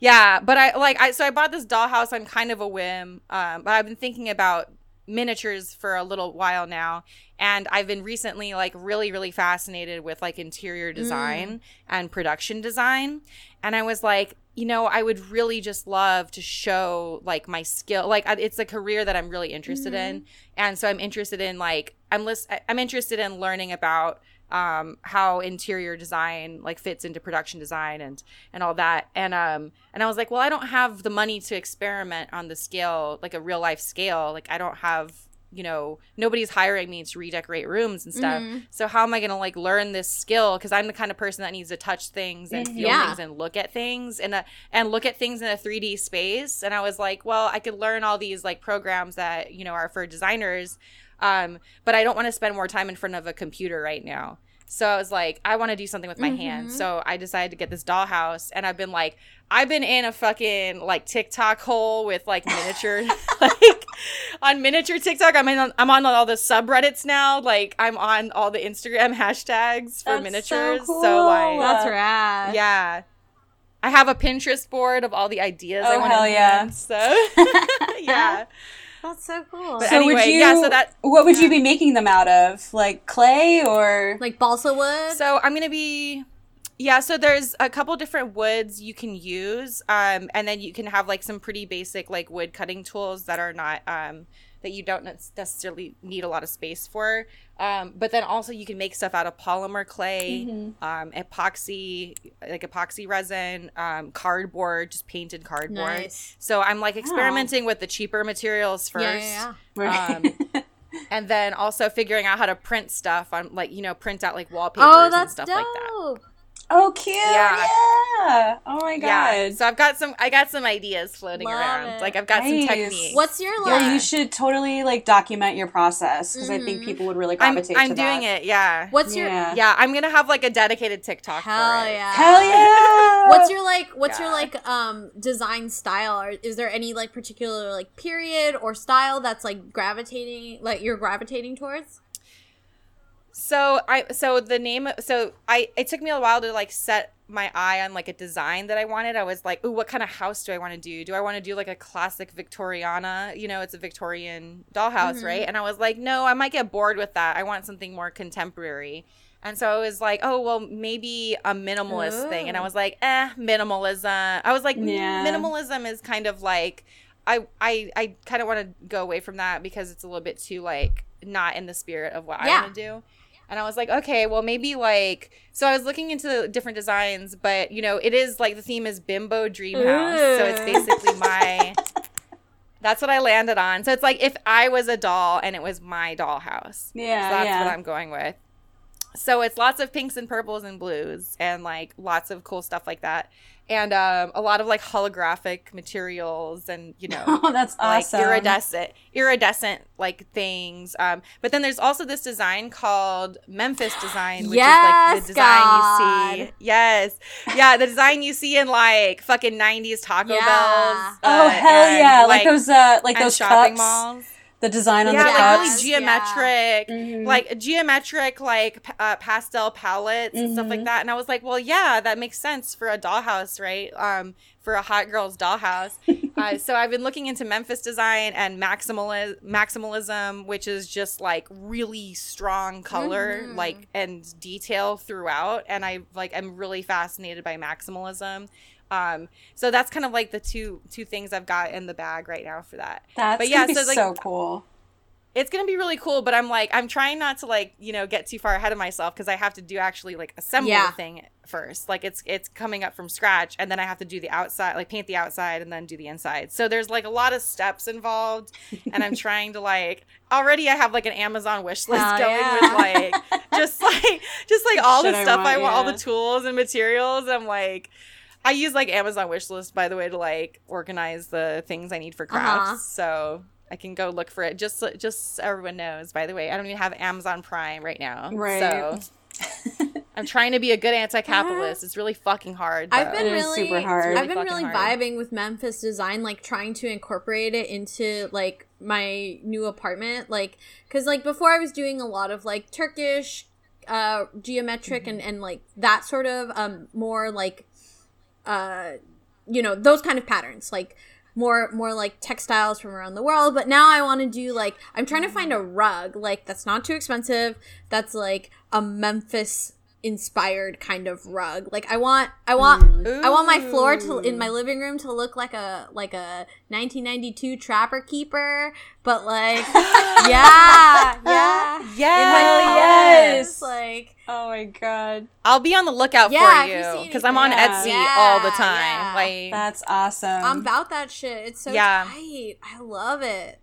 yeah, but I like I so I bought this dollhouse on kind of a whim. Um but I've been thinking about miniatures for a little while now and I've been recently like really really fascinated with like interior design mm. and production design and I was like you know, I would really just love to show like my skill. Like it's a career that I'm really interested mm-hmm. in, and so I'm interested in like I'm list- I'm interested in learning about um, how interior design like fits into production design and and all that. And um and I was like, well, I don't have the money to experiment on the scale like a real life scale. Like I don't have you know nobody's hiring me to redecorate rooms and stuff. Mm-hmm. so how am i going to like learn this skill? Because i'm the kind of person that needs to touch things and feel yeah. things and look at things and and look at things in a 3d space. And i was like well i could learn all these like programs that you know are for designers um, but i don't want to spend more time in front of a computer right now so I was like, I want to do something with my mm-hmm. hands. So I decided to get this dollhouse, and I've been like, I've been in a fucking like TikTok hole with like miniature, like on miniature TikTok. I'm in, I'm on all the subreddits now. Like I'm on all the Instagram hashtags for That's miniatures. So, cool. so like, That's rad. Yeah. I have a Pinterest board of all the ideas oh, I want to yeah. So yeah. That's so cool. But so anyway, would you, yeah, so that what would yeah. you be making them out of? Like clay or like balsa wood? So I'm gonna be yeah, so there's a couple different woods you can use, um, and then you can have like some pretty basic like wood cutting tools that are not um, that you don't necessarily need a lot of space for. Um, but then also you can make stuff out of polymer clay, mm-hmm. um, epoxy, like epoxy resin, um, cardboard, just painted cardboard. Nice. So I'm like experimenting oh. with the cheaper materials first. Yeah, yeah, yeah. Um, and then also figuring out how to print stuff on like you know print out like wallpapers oh, and stuff dope. like that. Oh, cute! Yeah. yeah. Oh my god. Yeah. So I've got some. I got some ideas floating Love around. It. Like I've got nice. some techniques. What's your like? Yeah, you should totally like document your process because mm-hmm. I think mm-hmm. people would really gravitate. I'm, I'm doing that. it. Yeah. What's your? Yeah. yeah. I'm gonna have like a dedicated TikTok. Hell yeah! Hell yeah! what's your like? What's yeah. your like um design style? Or is there any like particular like period or style that's like gravitating like you're gravitating towards? So I so the name so I it took me a while to like set my eye on like a design that I wanted. I was like, "Ooh, what kind of house do I want to do? Do I want to do like a classic Victoriana? You know, it's a Victorian dollhouse, mm-hmm. right?" And I was like, "No, I might get bored with that. I want something more contemporary." And so I was like, "Oh, well, maybe a minimalist Ooh. thing." And I was like, "Eh, minimalism." I was like, yeah. "Minimalism is kind of like I I I kind of want to go away from that because it's a little bit too like not in the spirit of what yeah. I want to do." And I was like, okay, well, maybe like, so I was looking into different designs, but you know, it is like the theme is Bimbo Dream House. So it's mm. basically my, that's what I landed on. So it's like if I was a doll and it was my dollhouse. Yeah. So that's yeah. what I'm going with. so it's lots of pinks and purples and blues and like lots of cool stuff like that and um, a lot of like holographic materials and you know oh, that's awesome. like iridescent iridescent like things um, but then there's also this design called memphis design which yes, is like the design God. you see yes yeah the design you see in like fucking 90s taco yeah. bells oh uh, hell yeah like, like, those uh like those shopping cups. malls the design on yeah, the like cups. really geometric, yeah. mm-hmm. like geometric, like uh, pastel palettes mm-hmm. and stuff like mm-hmm. that. And I was like, well, yeah, that makes sense for a dollhouse, right? Um, for a hot girl's dollhouse. uh, so I've been looking into Memphis design and maximalism, maximalism, which is just like really strong color, mm-hmm. like and detail throughout. And I like I'm really fascinated by maximalism. Um, so that's kind of like the two two things I've got in the bag right now for that. That's but yeah, so like, so cool. It's gonna be really cool, but I'm like I'm trying not to like you know get too far ahead of myself because I have to do actually like assemble yeah. the thing first. Like it's it's coming up from scratch, and then I have to do the outside, like paint the outside, and then do the inside. So there's like a lot of steps involved, and I'm trying to like already I have like an Amazon wish list going yeah. with like just like just like all Should the stuff I want, I want yeah. all the tools and materials. I'm like I use like Amazon wish list by the way to like organize the things I need for crafts. Uh-huh. So I can go look for it. Just just so everyone knows. By the way, I don't even have Amazon Prime right now. Right. So I'm trying to be a good anti-capitalist. It's really fucking hard. Though. I've been really super hard. I've been really hard. vibing with Memphis design, like trying to incorporate it into like my new apartment, like because like before I was doing a lot of like Turkish, uh, geometric mm-hmm. and and like that sort of um more like uh, you know, those kind of patterns, like more more like textiles from around the world. But now I want to do like I'm trying to find a rug like that's not too expensive. That's like a Memphis inspired kind of rug. Like I want I want Ooh. I want my floor to in my living room to look like a like a 1992 Trapper Keeper, but like yeah, yeah. Yes. yes. Like Oh my god. I'll be on the lookout yeah, for you because I'm on yeah. Etsy yeah, all the time. Like That's awesome. I'm about that shit. It's so yeah. tight. I love it.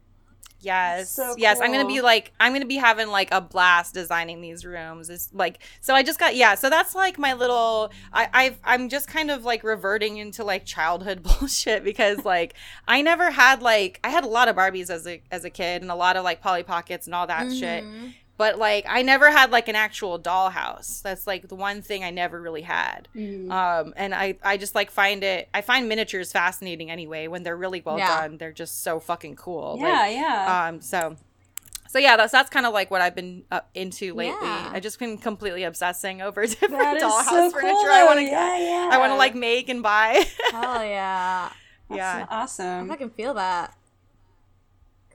Yes. So yes, cool. I'm going to be like I'm going to be having like a blast designing these rooms. It's like so I just got yeah, so that's like my little I I've I'm just kind of like reverting into like childhood bullshit because like I never had like I had a lot of Barbies as a as a kid and a lot of like Polly Pockets and all that mm-hmm. shit but like I never had like an actual dollhouse. That's like the one thing I never really had. Mm. Um, and I I just like find it. I find miniatures fascinating anyway. When they're really well yeah. done, they're just so fucking cool. Yeah, like, yeah. Um, so. So yeah, that's that's kind of like what I've been uh, into lately. Yeah. I just been completely obsessing over different dollhouse so furniture. Cool, I want to, yeah, yeah. I want to like make and buy. oh yeah, yeah, awesome. I can feel that.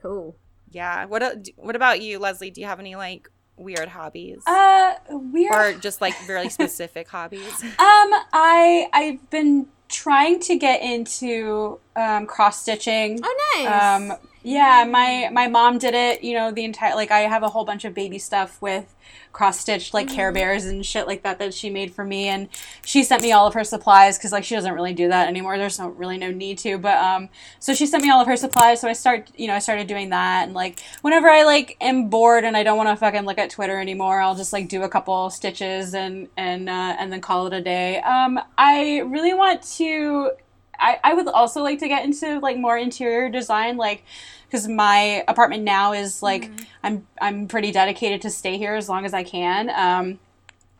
Cool yeah. What uh, what about you, Leslie? Do you have any like weird hobbies? Uh, weird or just like very specific hobbies? Um, I I've been trying to get into um, cross stitching. Oh, nice. Um, yeah, my my mom did it. You know, the entire like I have a whole bunch of baby stuff with cross stitched like mm-hmm. Care Bears and shit like that that she made for me, and she sent me all of her supplies because like she doesn't really do that anymore. There's no really no need to, but um, so she sent me all of her supplies. So I start you know I started doing that, and like whenever I like am bored and I don't want to fucking look at Twitter anymore, I'll just like do a couple stitches and and uh, and then call it a day. Um, I really want to. I, I would also like to get into like more interior design like because my apartment now is like mm-hmm. I'm I'm pretty dedicated to stay here as long as I can. Um,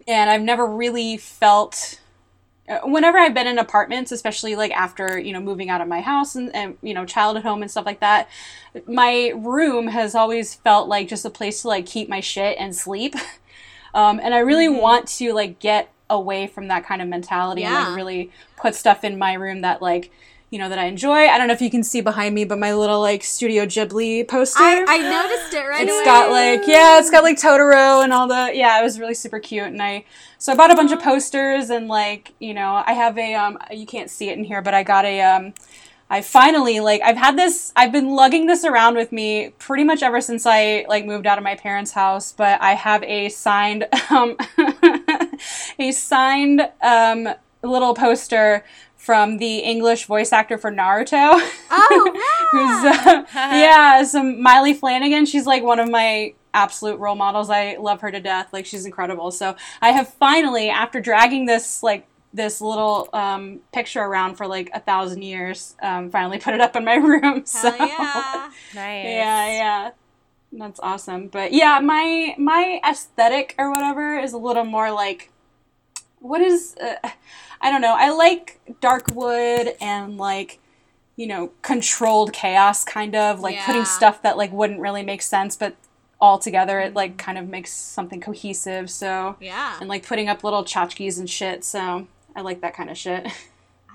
and I've never really felt uh, whenever I've been in apartments, especially like after you know moving out of my house and, and you know child at home and stuff like that, my room has always felt like just a place to like keep my shit and sleep. Um, and I really mm-hmm. want to like get away from that kind of mentality yeah. and like really put stuff in my room that like you know that I enjoy. I don't know if you can see behind me, but my little like Studio Ghibli poster. I, I noticed it right It's away. got like yeah, it's got like Totoro and all the yeah. It was really super cute, and I so I bought a bunch of posters and like you know I have a um you can't see it in here, but I got a um. I finally like I've had this I've been lugging this around with me pretty much ever since I like moved out of my parents' house, but I have a signed um a signed um little poster from the English voice actor for Naruto. Oh, who's uh, yeah, some Maile Flanagan. She's like one of my absolute role models. I love her to death. Like she's incredible. So I have finally, after dragging this like this little um, picture around for like a thousand years, um, finally put it up in my room. so yeah. nice. Yeah, yeah. That's awesome. But yeah, my my aesthetic or whatever is a little more like what is uh, I don't know. I like dark wood and like you know, controlled chaos kind of like Yeah. putting stuff that like wouldn't really make sense but all together it like kind of makes something cohesive. So Yeah. and like putting up little tchotchkes and shit. So I like that kind of shit.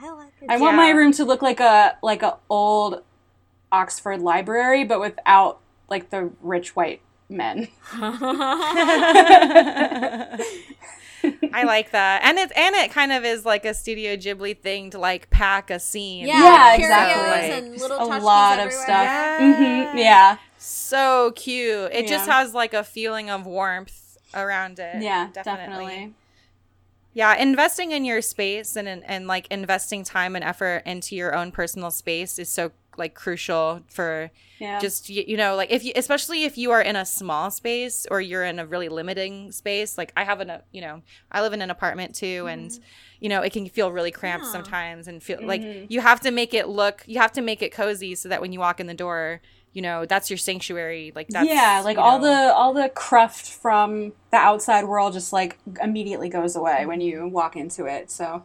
I like it. I want my room to look like a like a old Oxford library, but without like the rich white men. I like that, and it and it kind of is like a Studio Ghibli thing to like pack a scene. Yeah, Yeah, curios exactly. and little a tchotchkes lot of everywhere. stuff. Yeah. hmm Yeah, so cute. It just has like a feeling of warmth around it. yeah, definitely. definitely. Yeah, investing in your space and and, and like investing time and effort into your own personal space is so like crucial for Yeah, just you, you know like if you especially if you are in a small space or you're in a really limiting space like i have an a you know i live in an apartment too and mm-hmm. you know it can feel really cramped Yeah. sometimes and feel like Mhm. you have to make it look you have to make it cozy so that when you walk in the door you know that's your sanctuary like that's yeah, like all know- the all the cruft from the outside world just like immediately goes away mm-hmm. when you walk into it. So,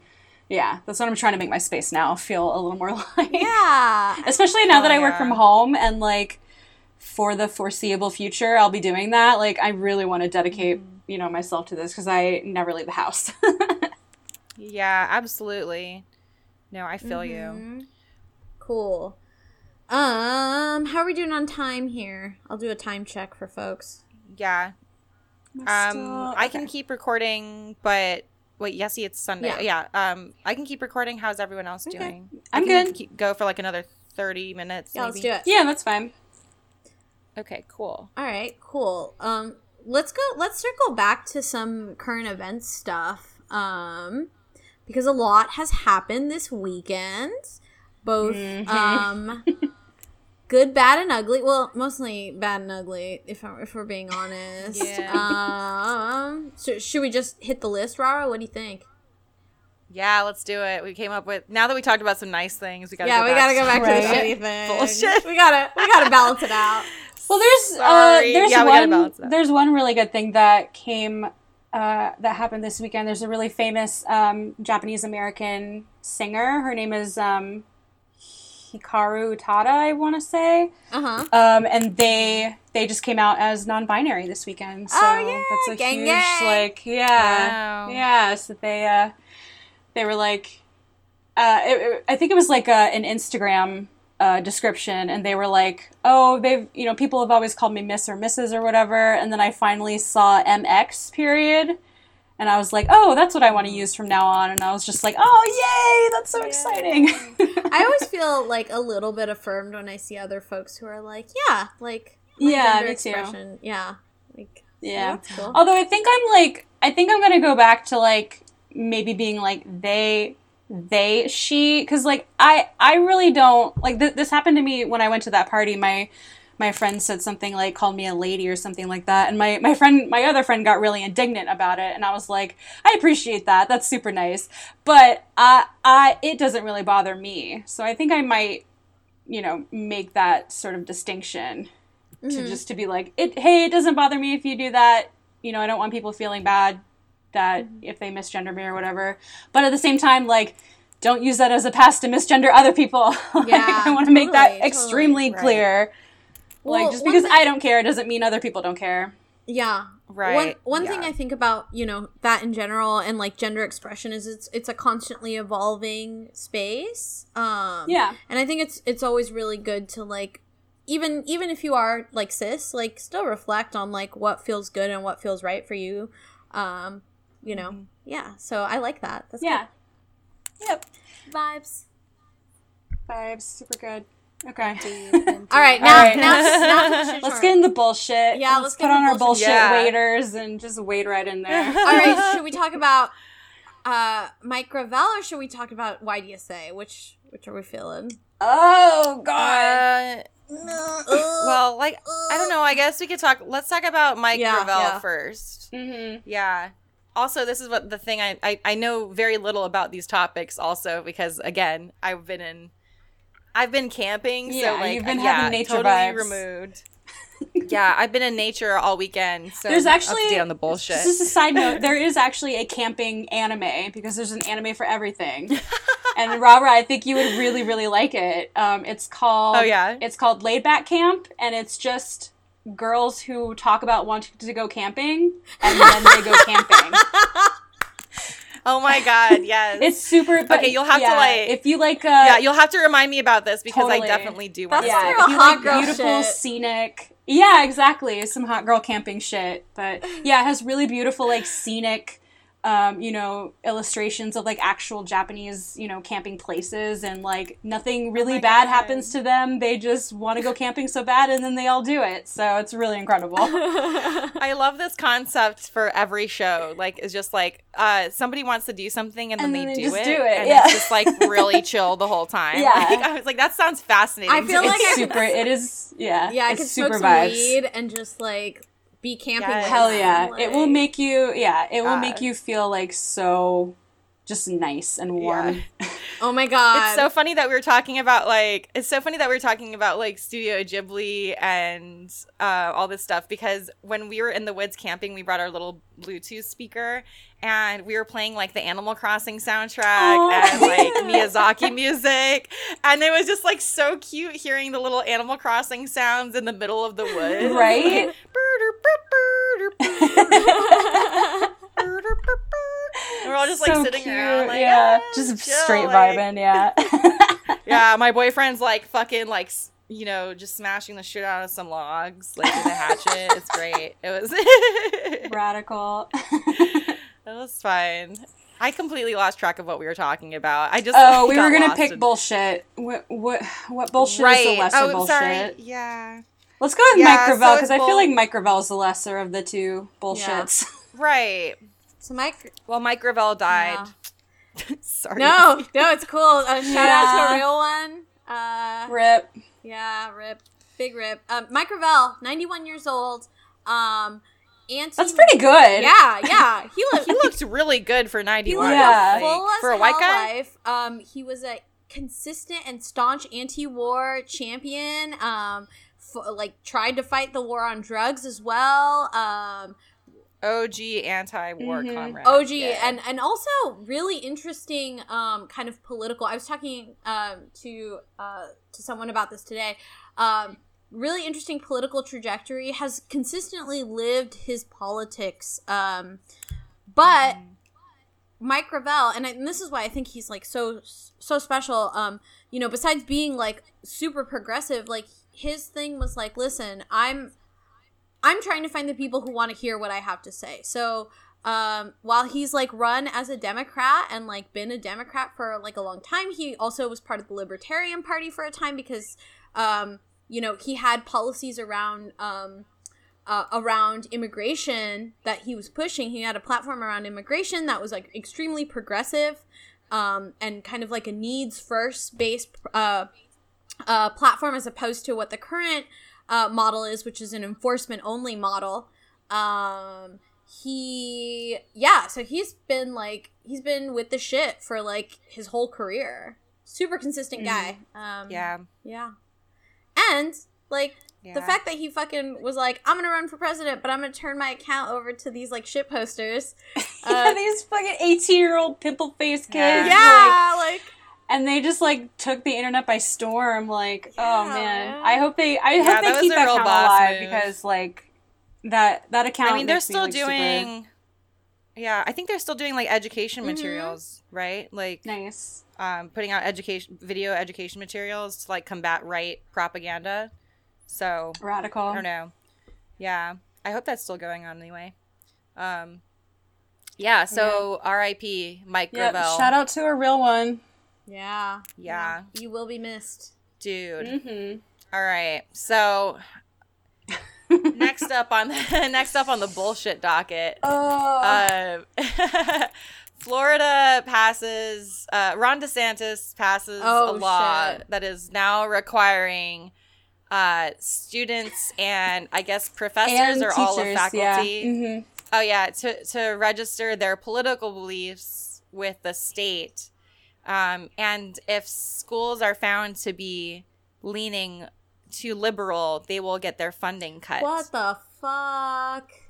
yeah, that's what I'm trying to make my space now feel a little more like. Yeah. especially now that Oh, I work from home and like for the foreseeable future I'll be doing that. Like I really want to dedicate, Mm-hmm. you know, myself to this because I never leave the house. yeah absolutely no i feel you Mhm. Cool. Um, how are we doing on time here? I'll do a time check for folks. yeah um i can keep recording but wait Yesi it's sunday Yeah. yeah. um i can keep recording how's everyone else Okay. doing I'm I can good. keep, go for like another 30 minutes Yeah, let's do it. Yeah, that's fine. okay cool All right, cool. Um, let's go. Let's circle back to some current events stuff. Um, because a lot has happened this weekend, both Mhm. um, good, bad, and ugly. Well, mostly bad and ugly, if I, if we're being honest. Yeah. Um, so should we just hit the list, Rara? What do you think? yeah let's do it we came up with now that we talked about some nice things we gotta yeah, go we back gotta go back to Right. the shitty thing. Bullshit. We gotta we gotta balance it out. Well, there's uh, there's Yeah, one there's one really good thing that came uh, that happened this weekend. There's a really famous um, Japanese American singer. Her name is um, Hikaru Utada, I want to say. Uh huh. Um, and they they just came out as non-binary this weekend. So Oh, yeah, that's a gang, huge gang. like yeah Wow. yeah. So they uh, they were like uh, it, it- I think it was like a, an Instagram uh, description, and they were like, "Oh, they've you know people have always called me Miss or Mrs. or whatever," and then I finally saw MX period. And I was like, "Oh, that's what I want to use from now on." And I was just like, "Oh, yay! That's so exciting!" I always feel like a little bit affirmed when I see other folks who are like, yeah, like Yeah, me too. Yeah, like Yeah. that's cool. Although I think I'm like I think I'm gonna go back to like maybe being like they they she because like I I really don't like th- this happened to me when I went to that party my my friend said something like called me a lady or something like that. And my my friend my other friend got really indignant about it. And I was like I appreciate that. That's super nice. But I I it doesn't really bother me. So I think I might you know make that sort of distinction to Mhm. just to be like it hey it doesn't bother me if you do that. You know i don't want people feeling bad that if they misgender me or whatever. But at the same time like don't use that as a pass to misgender other people. Like, Yeah, i want to make that extremely totally. clear Well, like just because thing- i don't care doesn't mean other people don't care Yeah. Right, One one thing. I think about, you know, that in general and like gender expression is it's it's a constantly evolving space. Um yeah And I think it's it's always really good to like even even if you are like cis, like still reflect on like what feels good and what feels right for you. Um, you know. Yeah. So I like that. That's yeah yep vibes. vibes super good okay All right, now All right. now, now to let's chart. get into bullshit Yeah, let's, let's put on into our bullshit bullshit. Yeah. waders and just wade right in there All right, should we talk about uh, Mike Gravel, or should we talk about YDSA? Which which are we feeling? Oh God. Uh, well, like I don't know. I guess we could talk. Let's talk about Mike Yeah, Gravel yeah. 1st Mm-hmm. Yeah. Also, this is what the thing I, I I know very little about these topics. Also, because again, I've been in, I've been camping. Yeah, so like, you've been yeah, having nature totally vibes. removed. yeah, I've been in nature all weekend. So There's actually on the bullshit. This is a side note. There is actually a camping anime because there's an anime for everything. and Robert, I think you would really, really like it. Um, it's called Oh, yeah? It's called Laid Back Camp, and it's just girls who talk about wanting to go camping, and then they go camping. oh my god, yes. It's super. But Okay, you'll have to, like- if you like. Uh, yeah, you'll have to remind me about this because Totally. I definitely do want That's to. some yeah, you hot like girl beautiful, shit. scenic. Yeah, exactly. Some hot girl camping shit. But yeah, it has really beautiful, like scenic, um, you know, illustrations of like actual Japanese, you know, camping places, and like nothing really my bad God. happens to them. They just want to go camping so bad, and then they all do it. So it's really incredible. I love this concept for every show. Like, it's just like uh, somebody wants to do something and then, And they, then they do, just it, do it, and yeah. it's just like really chill the whole time. Yeah. Like, I was like, that sounds fascinating. I feel like I it's could- super. It is. Yeah. yeah, I it's could super smoke some vibes. weed and just like be camping. Yes. with Hell them, yeah. it will make you yeah, it will God. make you feel like so just nice and warm. Oh my god! It's so funny that we were talking about like it's so funny that we were talking about like Studio Ghibli and uh, all this stuff because when we were in the woods camping, we brought our little Bluetooth speaker and we were playing like the Animal Crossing soundtrack Aw. and like Miyazaki music, and it was just like so cute hearing the little Animal Crossing sounds in the middle of the woods, Right? And we're all just like sitting cute, around, like yeah, "Ah, just chill," straight like- vibing, yeah. yeah, my boyfriend's like fucking like you know just smashing the shit out of some logs like with a hatchet. it's great. It was radical. it was fine. I completely lost track of what we were talking about. I just oh, we were gonna pick in- bullshit. What what what bullshit right. is the lesser oh, bullshit? sorry. Yeah. Let's go with Yeah, so because it's I feel like Mike Gravel is the lesser of the two bullshits. Right. So Mike. Well, Mike Gravel died. sorry. No, no, it's cool. Uh, shout out to Yeah. a real one. Uh, Rip. yeah, rip, big rip. Um, Mike Gravel, ninety-one years old. Um, anti. That's pretty good. Yeah, yeah. He lived. He looked really good for 91. lived Yeah. a full for a white guy. life. Um, he was a consistent and staunch anti-war champion. Um, f- like tried to fight the war on drugs as well. Um, OG anti-war Mhm. comrade. OG Yeah. and and also really interesting um kind of political. I was talking um to uh to someone about this today. Um really interesting political trajectory has consistently lived his politics um but Mike Gravel, and, I, and this is why I think he's like so so special. Um, you know, besides being like super progressive, like his thing was like, listen, I'm I'm trying to find the people who want to hear what I have to say. So um, while he's like run as a Democrat and like been a Democrat for like a long time, he also was part of the Libertarian Party for a time because um, you know he had policies around um, uh, around immigration that he was pushing. He had a platform around immigration that was like extremely progressive um, and kind of like a needs first based uh, uh, platform as opposed to what the current uh, model is, which is an enforcement only model. Um, he, yeah, so he's been like, he's been with the shit for like his whole career. Super consistent guy. Um, Yeah. Yeah. And like, the fact that he fucking was like, I'm gonna run for president, but I'm gonna turn my account over to these like shit posters. yeah, Uh, these fucking 18 year old pimple faced kids. Yeah. like- yeah, like, and they just like took the internet by storm. Like, oh Yeah, man. man. I hope they. I Yeah, hope they was keep that real account alive move. because like that that account. I mean, they're makes me, still like, super doing. Yeah, I think they're still doing like education Mhm. materials, right? Like, nice. um, putting out education, video education materials to like combat right propaganda. So Radical. I don't know. Yeah, I hope that's still going on anyway. Um, yeah. So R.I.P. Mike Yeah. Gravel, Shout out to a real one. Yeah, Yeah. You will be missed. dude. Mm-hmm. All right. So next up on the next up on the bullshit docket. Oh. Uh, Florida passes, uh, Ron DeSantis passes Oh, a law shit. that is now requiring uh, students and I guess professors And or all of faculty. yeah. Mhm. Oh yeah, to to register their political beliefs with the state, um, and if schools are found to be leaning too liberal, they will get their funding cut. What the fuck?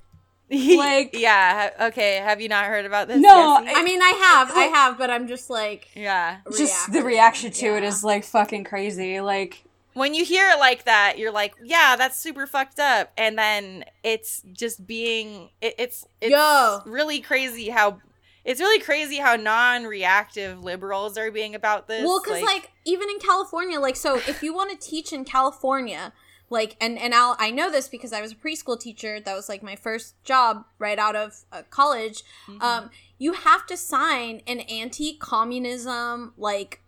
Like- yeah. Okay. Have you not heard about this? No, Jessie? I mean, I have, I have, but I'm just like, yeah. Just the reaction to it yeah. is like fucking crazy. Like when you hear it like that, you're like, yeah, that's super fucked up. And then it's just being, it, it's, it's Yo. really crazy how, it's really crazy how non-reactive liberals are being about this. Well, because like, even in California, like so, if you want to teach in California, like, and and I'll, I know this because I was a preschool teacher. That was like my first job right out of uh, college. Mm-hmm. Um, you have to sign an anti-communism like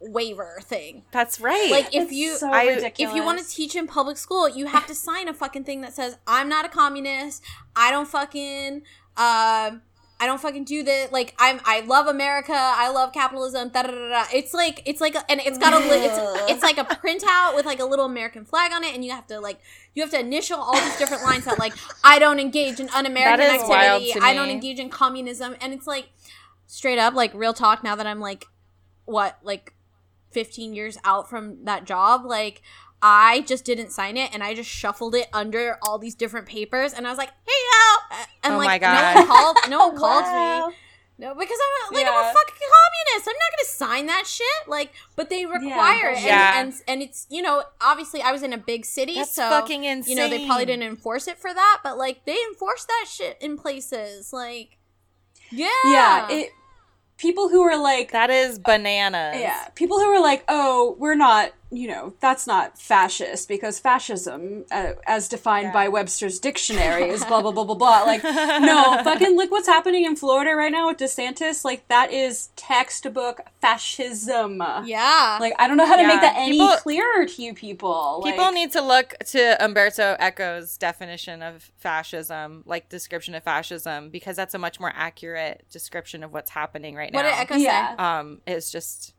waiver thing. that's right. Like if it's you so I- if you want to teach in public school, you have to sign a fucking thing that says I'm not a communist. I don't fucking um I don't fucking do this. Like I'm I love America. I love capitalism. Da, da, da, da. It's like it's like a, and it's got a li- it's it's like a printout with like a little American flag on it, and you have to like you have to initial all these different lines that like I don't engage in un-American That is wild activity. I don't engage in communism, and it's like straight up like real talk. Now that I'm like what like 15 years out from that job like i just didn't sign it and i just shuffled it under all these different papers and i was like hey yo uh, and Oh like my no one called no one called Wow. me no because i'm like i'm a fucking communist i'm not gonna sign that shit like but they require it and, Yeah. and and it's you know obviously i was in a big city That's so fucking insane. you know they probably didn't enforce it for that but like they enforce that shit in places like yeah yeah, it people who are like That is bananas. Yeah, people who are like, "Oh, we're not, you know, that's not fascist because fascism, uh, as defined by Webster's dictionary, is blah blah blah blah blah." Like, no, fucking look what's happening in Florida right now with DeSantis. Like, that is textbook fascism. yeah Like, I don't know how to Yeah, make that any people- clearer to you people. People Like, need to look to Umberto Eco's definition of fascism, like description of fascism, because that's a much more accurate description of what's happening right what now. What did Eco Yeah. say um, it's just,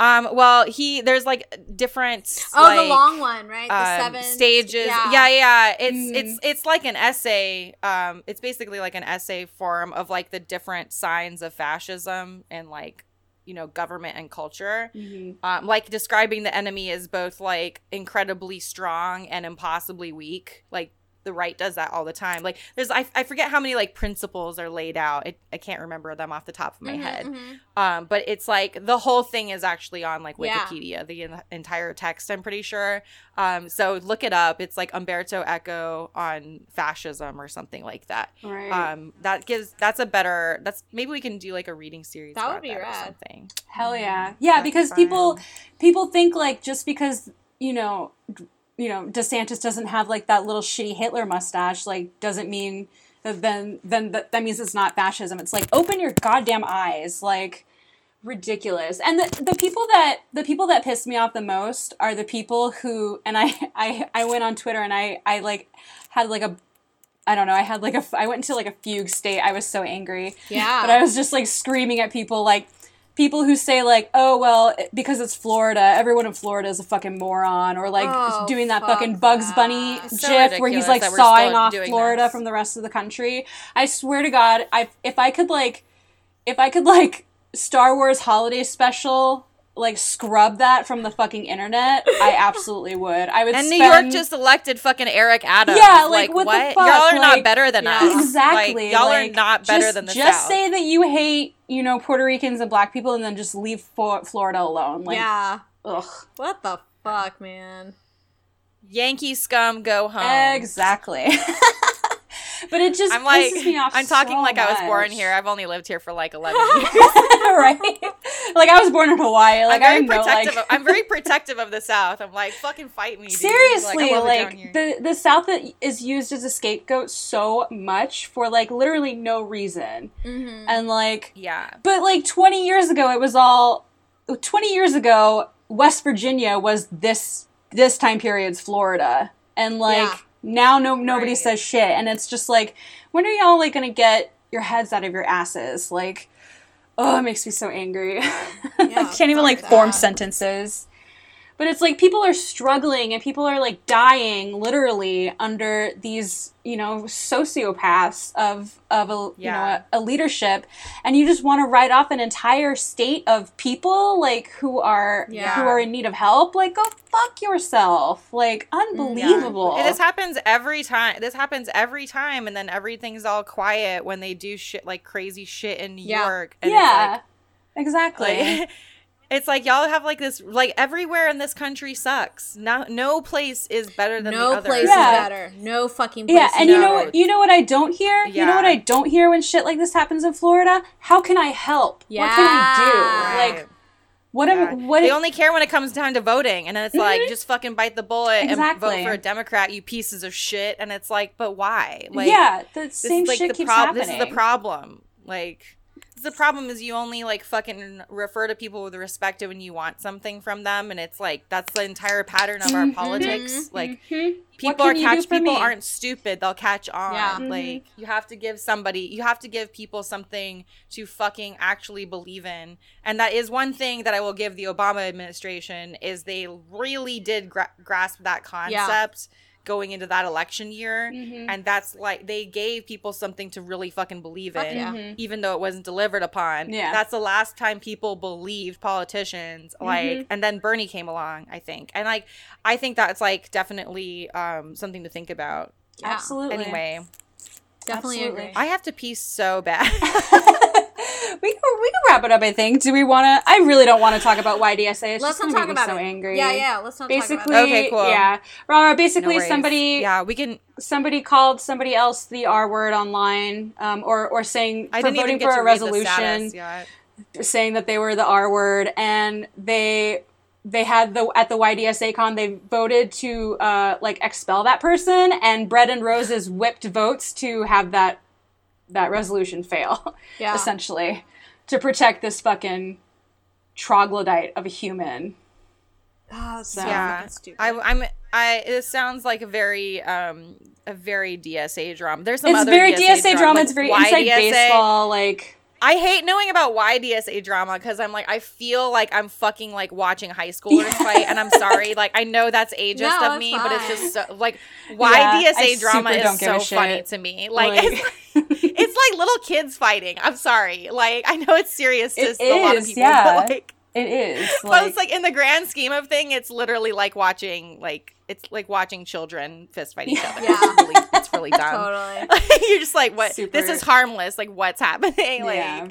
um, well, he there's like different. Oh, like, the long one, right? The um, seven stages. Yeah. Yeah, yeah. It's Mm. it's it's like an essay. Um, it's basically like an essay form of like the different signs of fascism and like you know government and culture. Mhm. Um, like describing the enemy as both like incredibly strong and impossibly weak. Like the right does that all the time. Like there's I, I forget how many like principles are laid out. I, I can't remember them off the top of my Mhm, head. mhm. Um, but it's like the whole thing is actually on like Yeah. Wikipedia, the en- entire text. I'm pretty sure. Um, so look it up. It's like Umberto Eco on fascism or something like that. Right. Um, that gives that's a better. That's maybe we can do like a reading series. That would be or rad. something. Hell yeah. Yeah, That'd be because people fun. people think like just because, you know, you know, DeSantis doesn't have like that little shitty Hitler mustache like doesn't mean that then then that, that means it's not fascism. It's like open your goddamn eyes. Like ridiculous. And the the people that the people that piss me off the most are the people who and I I I went on Twitter and I I like had like a I don't know. I had like a I went into like a fugue state. I was so angry. Yeah. But I was just like screaming at people like people who say like, "Oh, well, because it's Florida, everyone in Florida is a fucking moron," or like Oh, doing that fuck fucking Bugs that. Bunny It's so gif where he's like sawing off Florida this. from the rest of the country. I swear to God, I if I could like if I could like Star Wars holiday special like scrub that from the fucking internet, I absolutely would. I would And New York just elected fucking Eric Adams. Yeah, like, what the fuck? Y'all are not better than yeah. us. Exactly. Like, y'all like, are not better just, than the Just South. say that you hate, you know, Puerto Ricans and black people and then just leave Fo- Florida alone. Like, yeah. ugh. What the fuck, man? Yankee scum, go home. Exactly. but it just I'm like, pisses me off I'm talking so like I was born here. I've only lived here for like 11 years. right? Like I was born in Hawaii. Like I'm very I know, protective. like of, I'm very protective of the South. I'm like, fucking fight me. dude. seriously, it like, the the South is used as a scapegoat so much for like literally no reason, Mm-hmm. and like yeah. But like 20 years ago, it was all. 20 years ago, West Virginia was this this time period's Florida, and like Yeah. Now no nobody Right. says shit, and it's just like when are y'all like gonna get your heads out of your asses. Like, oh, it makes me so angry. Yeah, I can't even like form sentences. But it's like people are struggling and people are like dying literally under these, you know, sociopaths of of a yeah. you know a, a, leadership, and you just want to write off an entire state of people like who are yeah. who are in need of help. Like, go fuck yourself. Like, unbelievable. Yeah. This happens every time. This happens every time, and then everything's all quiet when they do shit like crazy shit in New York. And yeah. Like, exactly. Like, It's like y'all have like this like everywhere in this country sucks. No, no place is better than no the other. place yeah. is better. No fucking place. Yeah, and you know what? You know what I don't hear? Yeah. You know what I don't hear when shit like this happens in Florida? How can I help? Yeah. What can I do? Like. What yeah. am what? They only care when it comes down to voting, and then it's mm-hmm. like just fucking bite the bullet exactly. and vote for a Democrat, you pieces of shit. And it's like, but why? Like, yeah, the same like shit the keeps prob- happening. This is the problem. Like, the problem is you only like fucking refer to people with respect when you want something from them and it's like that's the entire pattern of our mm-hmm. politics like mm-hmm. people are catch people me? aren't stupid they'll catch on yeah. like mm-hmm. you have to give somebody you have to give people something to fucking actually believe in and that is one thing that i will give the obama administration is they really did gra- grasp that concept yeah going into that election year mm-hmm. and that's like they gave people something to really fucking believe in yeah. mm-hmm. even though it wasn't delivered upon yeah that's the last time people believed politicians mm-hmm. like and then bernie came along i think and like i think that's like definitely um something to think about yeah. absolutely anyway definitely Absolutely. agree i have to pee so bad we can, we can wrap it up. I think. Do we want to? I really don't want to talk about YDSA. It's let's just not talk about so it. angry. Yeah, yeah. Let's not talk about it. basically, Okay, cool. Yeah, Rara. Basically, no somebody. Yeah, we can. Somebody called somebody else the R word online, um, or or saying I for voting for a resolution, saying that they were the R word, and they they had the at the YDSA con they voted to uh, like expel that person, and Bread and Roses whipped votes to have that that resolution fail. Yeah. essentially, to protect this fucking troglodyte of a human. Oh, so, yeah, I, I'm. I. It sounds like a very, um, a very DSA drama. There's some it's other very DSA, DSA drama. Like, it's very inside DSA? baseball. Like I hate knowing about YDSA drama because I'm like I feel like I'm fucking like watching high schoolers fight, and I'm sorry, like I know that's ageist no, of me, fine. but it's just so, like why yeah, drama is so funny to me. Like, like it's, it's, like little kids fighting. I'm sorry, like I know it's serious to it a is, lot of people, yeah. but like it is. Like, but it's like in the grand scheme of thing, it's literally like watching like it's like watching children fist fight each other. Yeah. It's really, it's really dumb. totally. You're just like, what? Super. This is harmless. Like, what's happening? Like, yeah.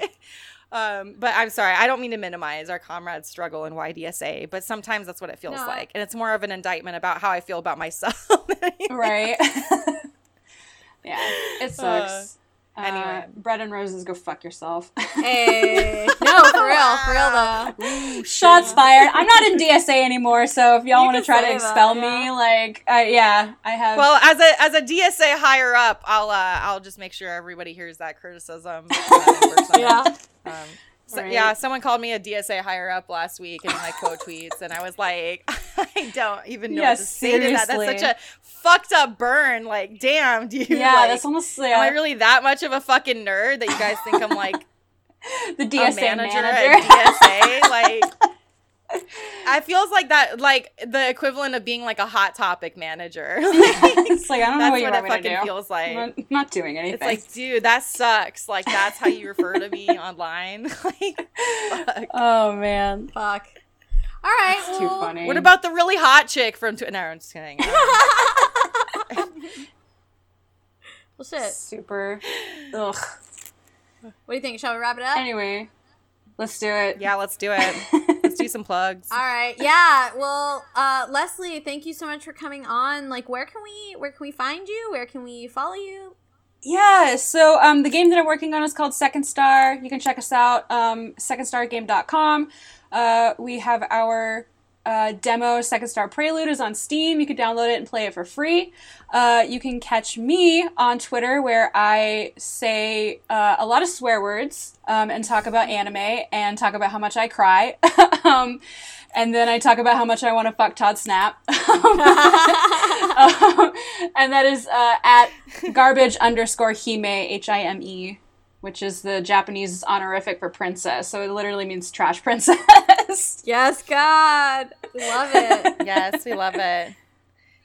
um, but I'm sorry. I don't mean to minimize our comrades' struggle in YDSA, but sometimes that's what it feels no. like, and it's more of an indictment about how I feel about myself. right. yeah, it sucks. Uh, Anyway, uh, bread and roses, go fuck yourself. hey, no, for real, for real though. Shots fired. I'm not in DSA anymore, so if y'all want to try to expel that, yeah. me, like, uh, yeah, I have. Well, as a as a DSA higher up, I'll uh, I'll just make sure everybody hears that criticism. yeah. Um, so, right. Yeah, someone called me a DSA higher up last week in my quote tweets, and I was like, I don't even know yeah, what to seriously. say to that. That's such a fucked up burn. Like, damn, dude. Yeah, like, that's almost. Yeah. Am I really that much of a fucking nerd that you guys think I'm like the DSA manager, manager. DSA? like. I feels like that, like the equivalent of being like a hot topic manager. it's like I don't know what, what it fucking feels like. I'm not, not, doing anything. It's like, dude, that sucks. Like that's how you refer to me online. like, fuck. oh man, fuck. All right, well, too funny. What about the really hot chick from? Tw- no, I'm just kidding. Um, well, shit. Super. Ugh. What do you think? Shall we wrap it up? Anyway, let's do it. Yeah, let's do it. Let's do some plugs. All right. Yeah. Well, uh, Leslie, thank you so much for coming on. Like, where can we where can we find you? Where can we follow you? Yeah, so um, the game that I'm working on is called Second Star. You can check us out, um, secondstargame.com. Uh, we have our uh, demo, Second Star Prelude, is on Steam. You can download it and play it for free. Uh, you can catch me on Twitter where I say uh, a lot of swear words um, and talk about anime and talk about how much I cry. um, and then I talk about how much I want to fuck Todd Snap. um, and that is uh, at garbage underscore Hime, H I M E. which is the Japanese honorific for princess. So it literally means trash princess. yes, God. Love it. yes, we love it.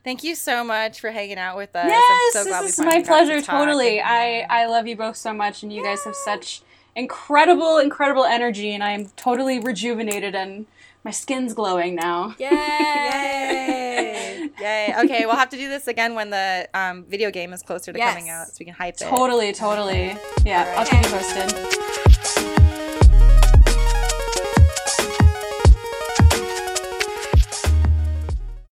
Thank you so much for hanging out with us. Yes, so this is my pleasure. Totally. I, I love you both so much, and you guys have such incredible, incredible energy, and I am totally rejuvenated and my skin's glowing now. Yay! Yay! Yay! Okay, we'll have to do this again when the um, video game is closer to yes. coming out, so we can hype it. Totally, totally. Yeah, right. I'll keep you posted.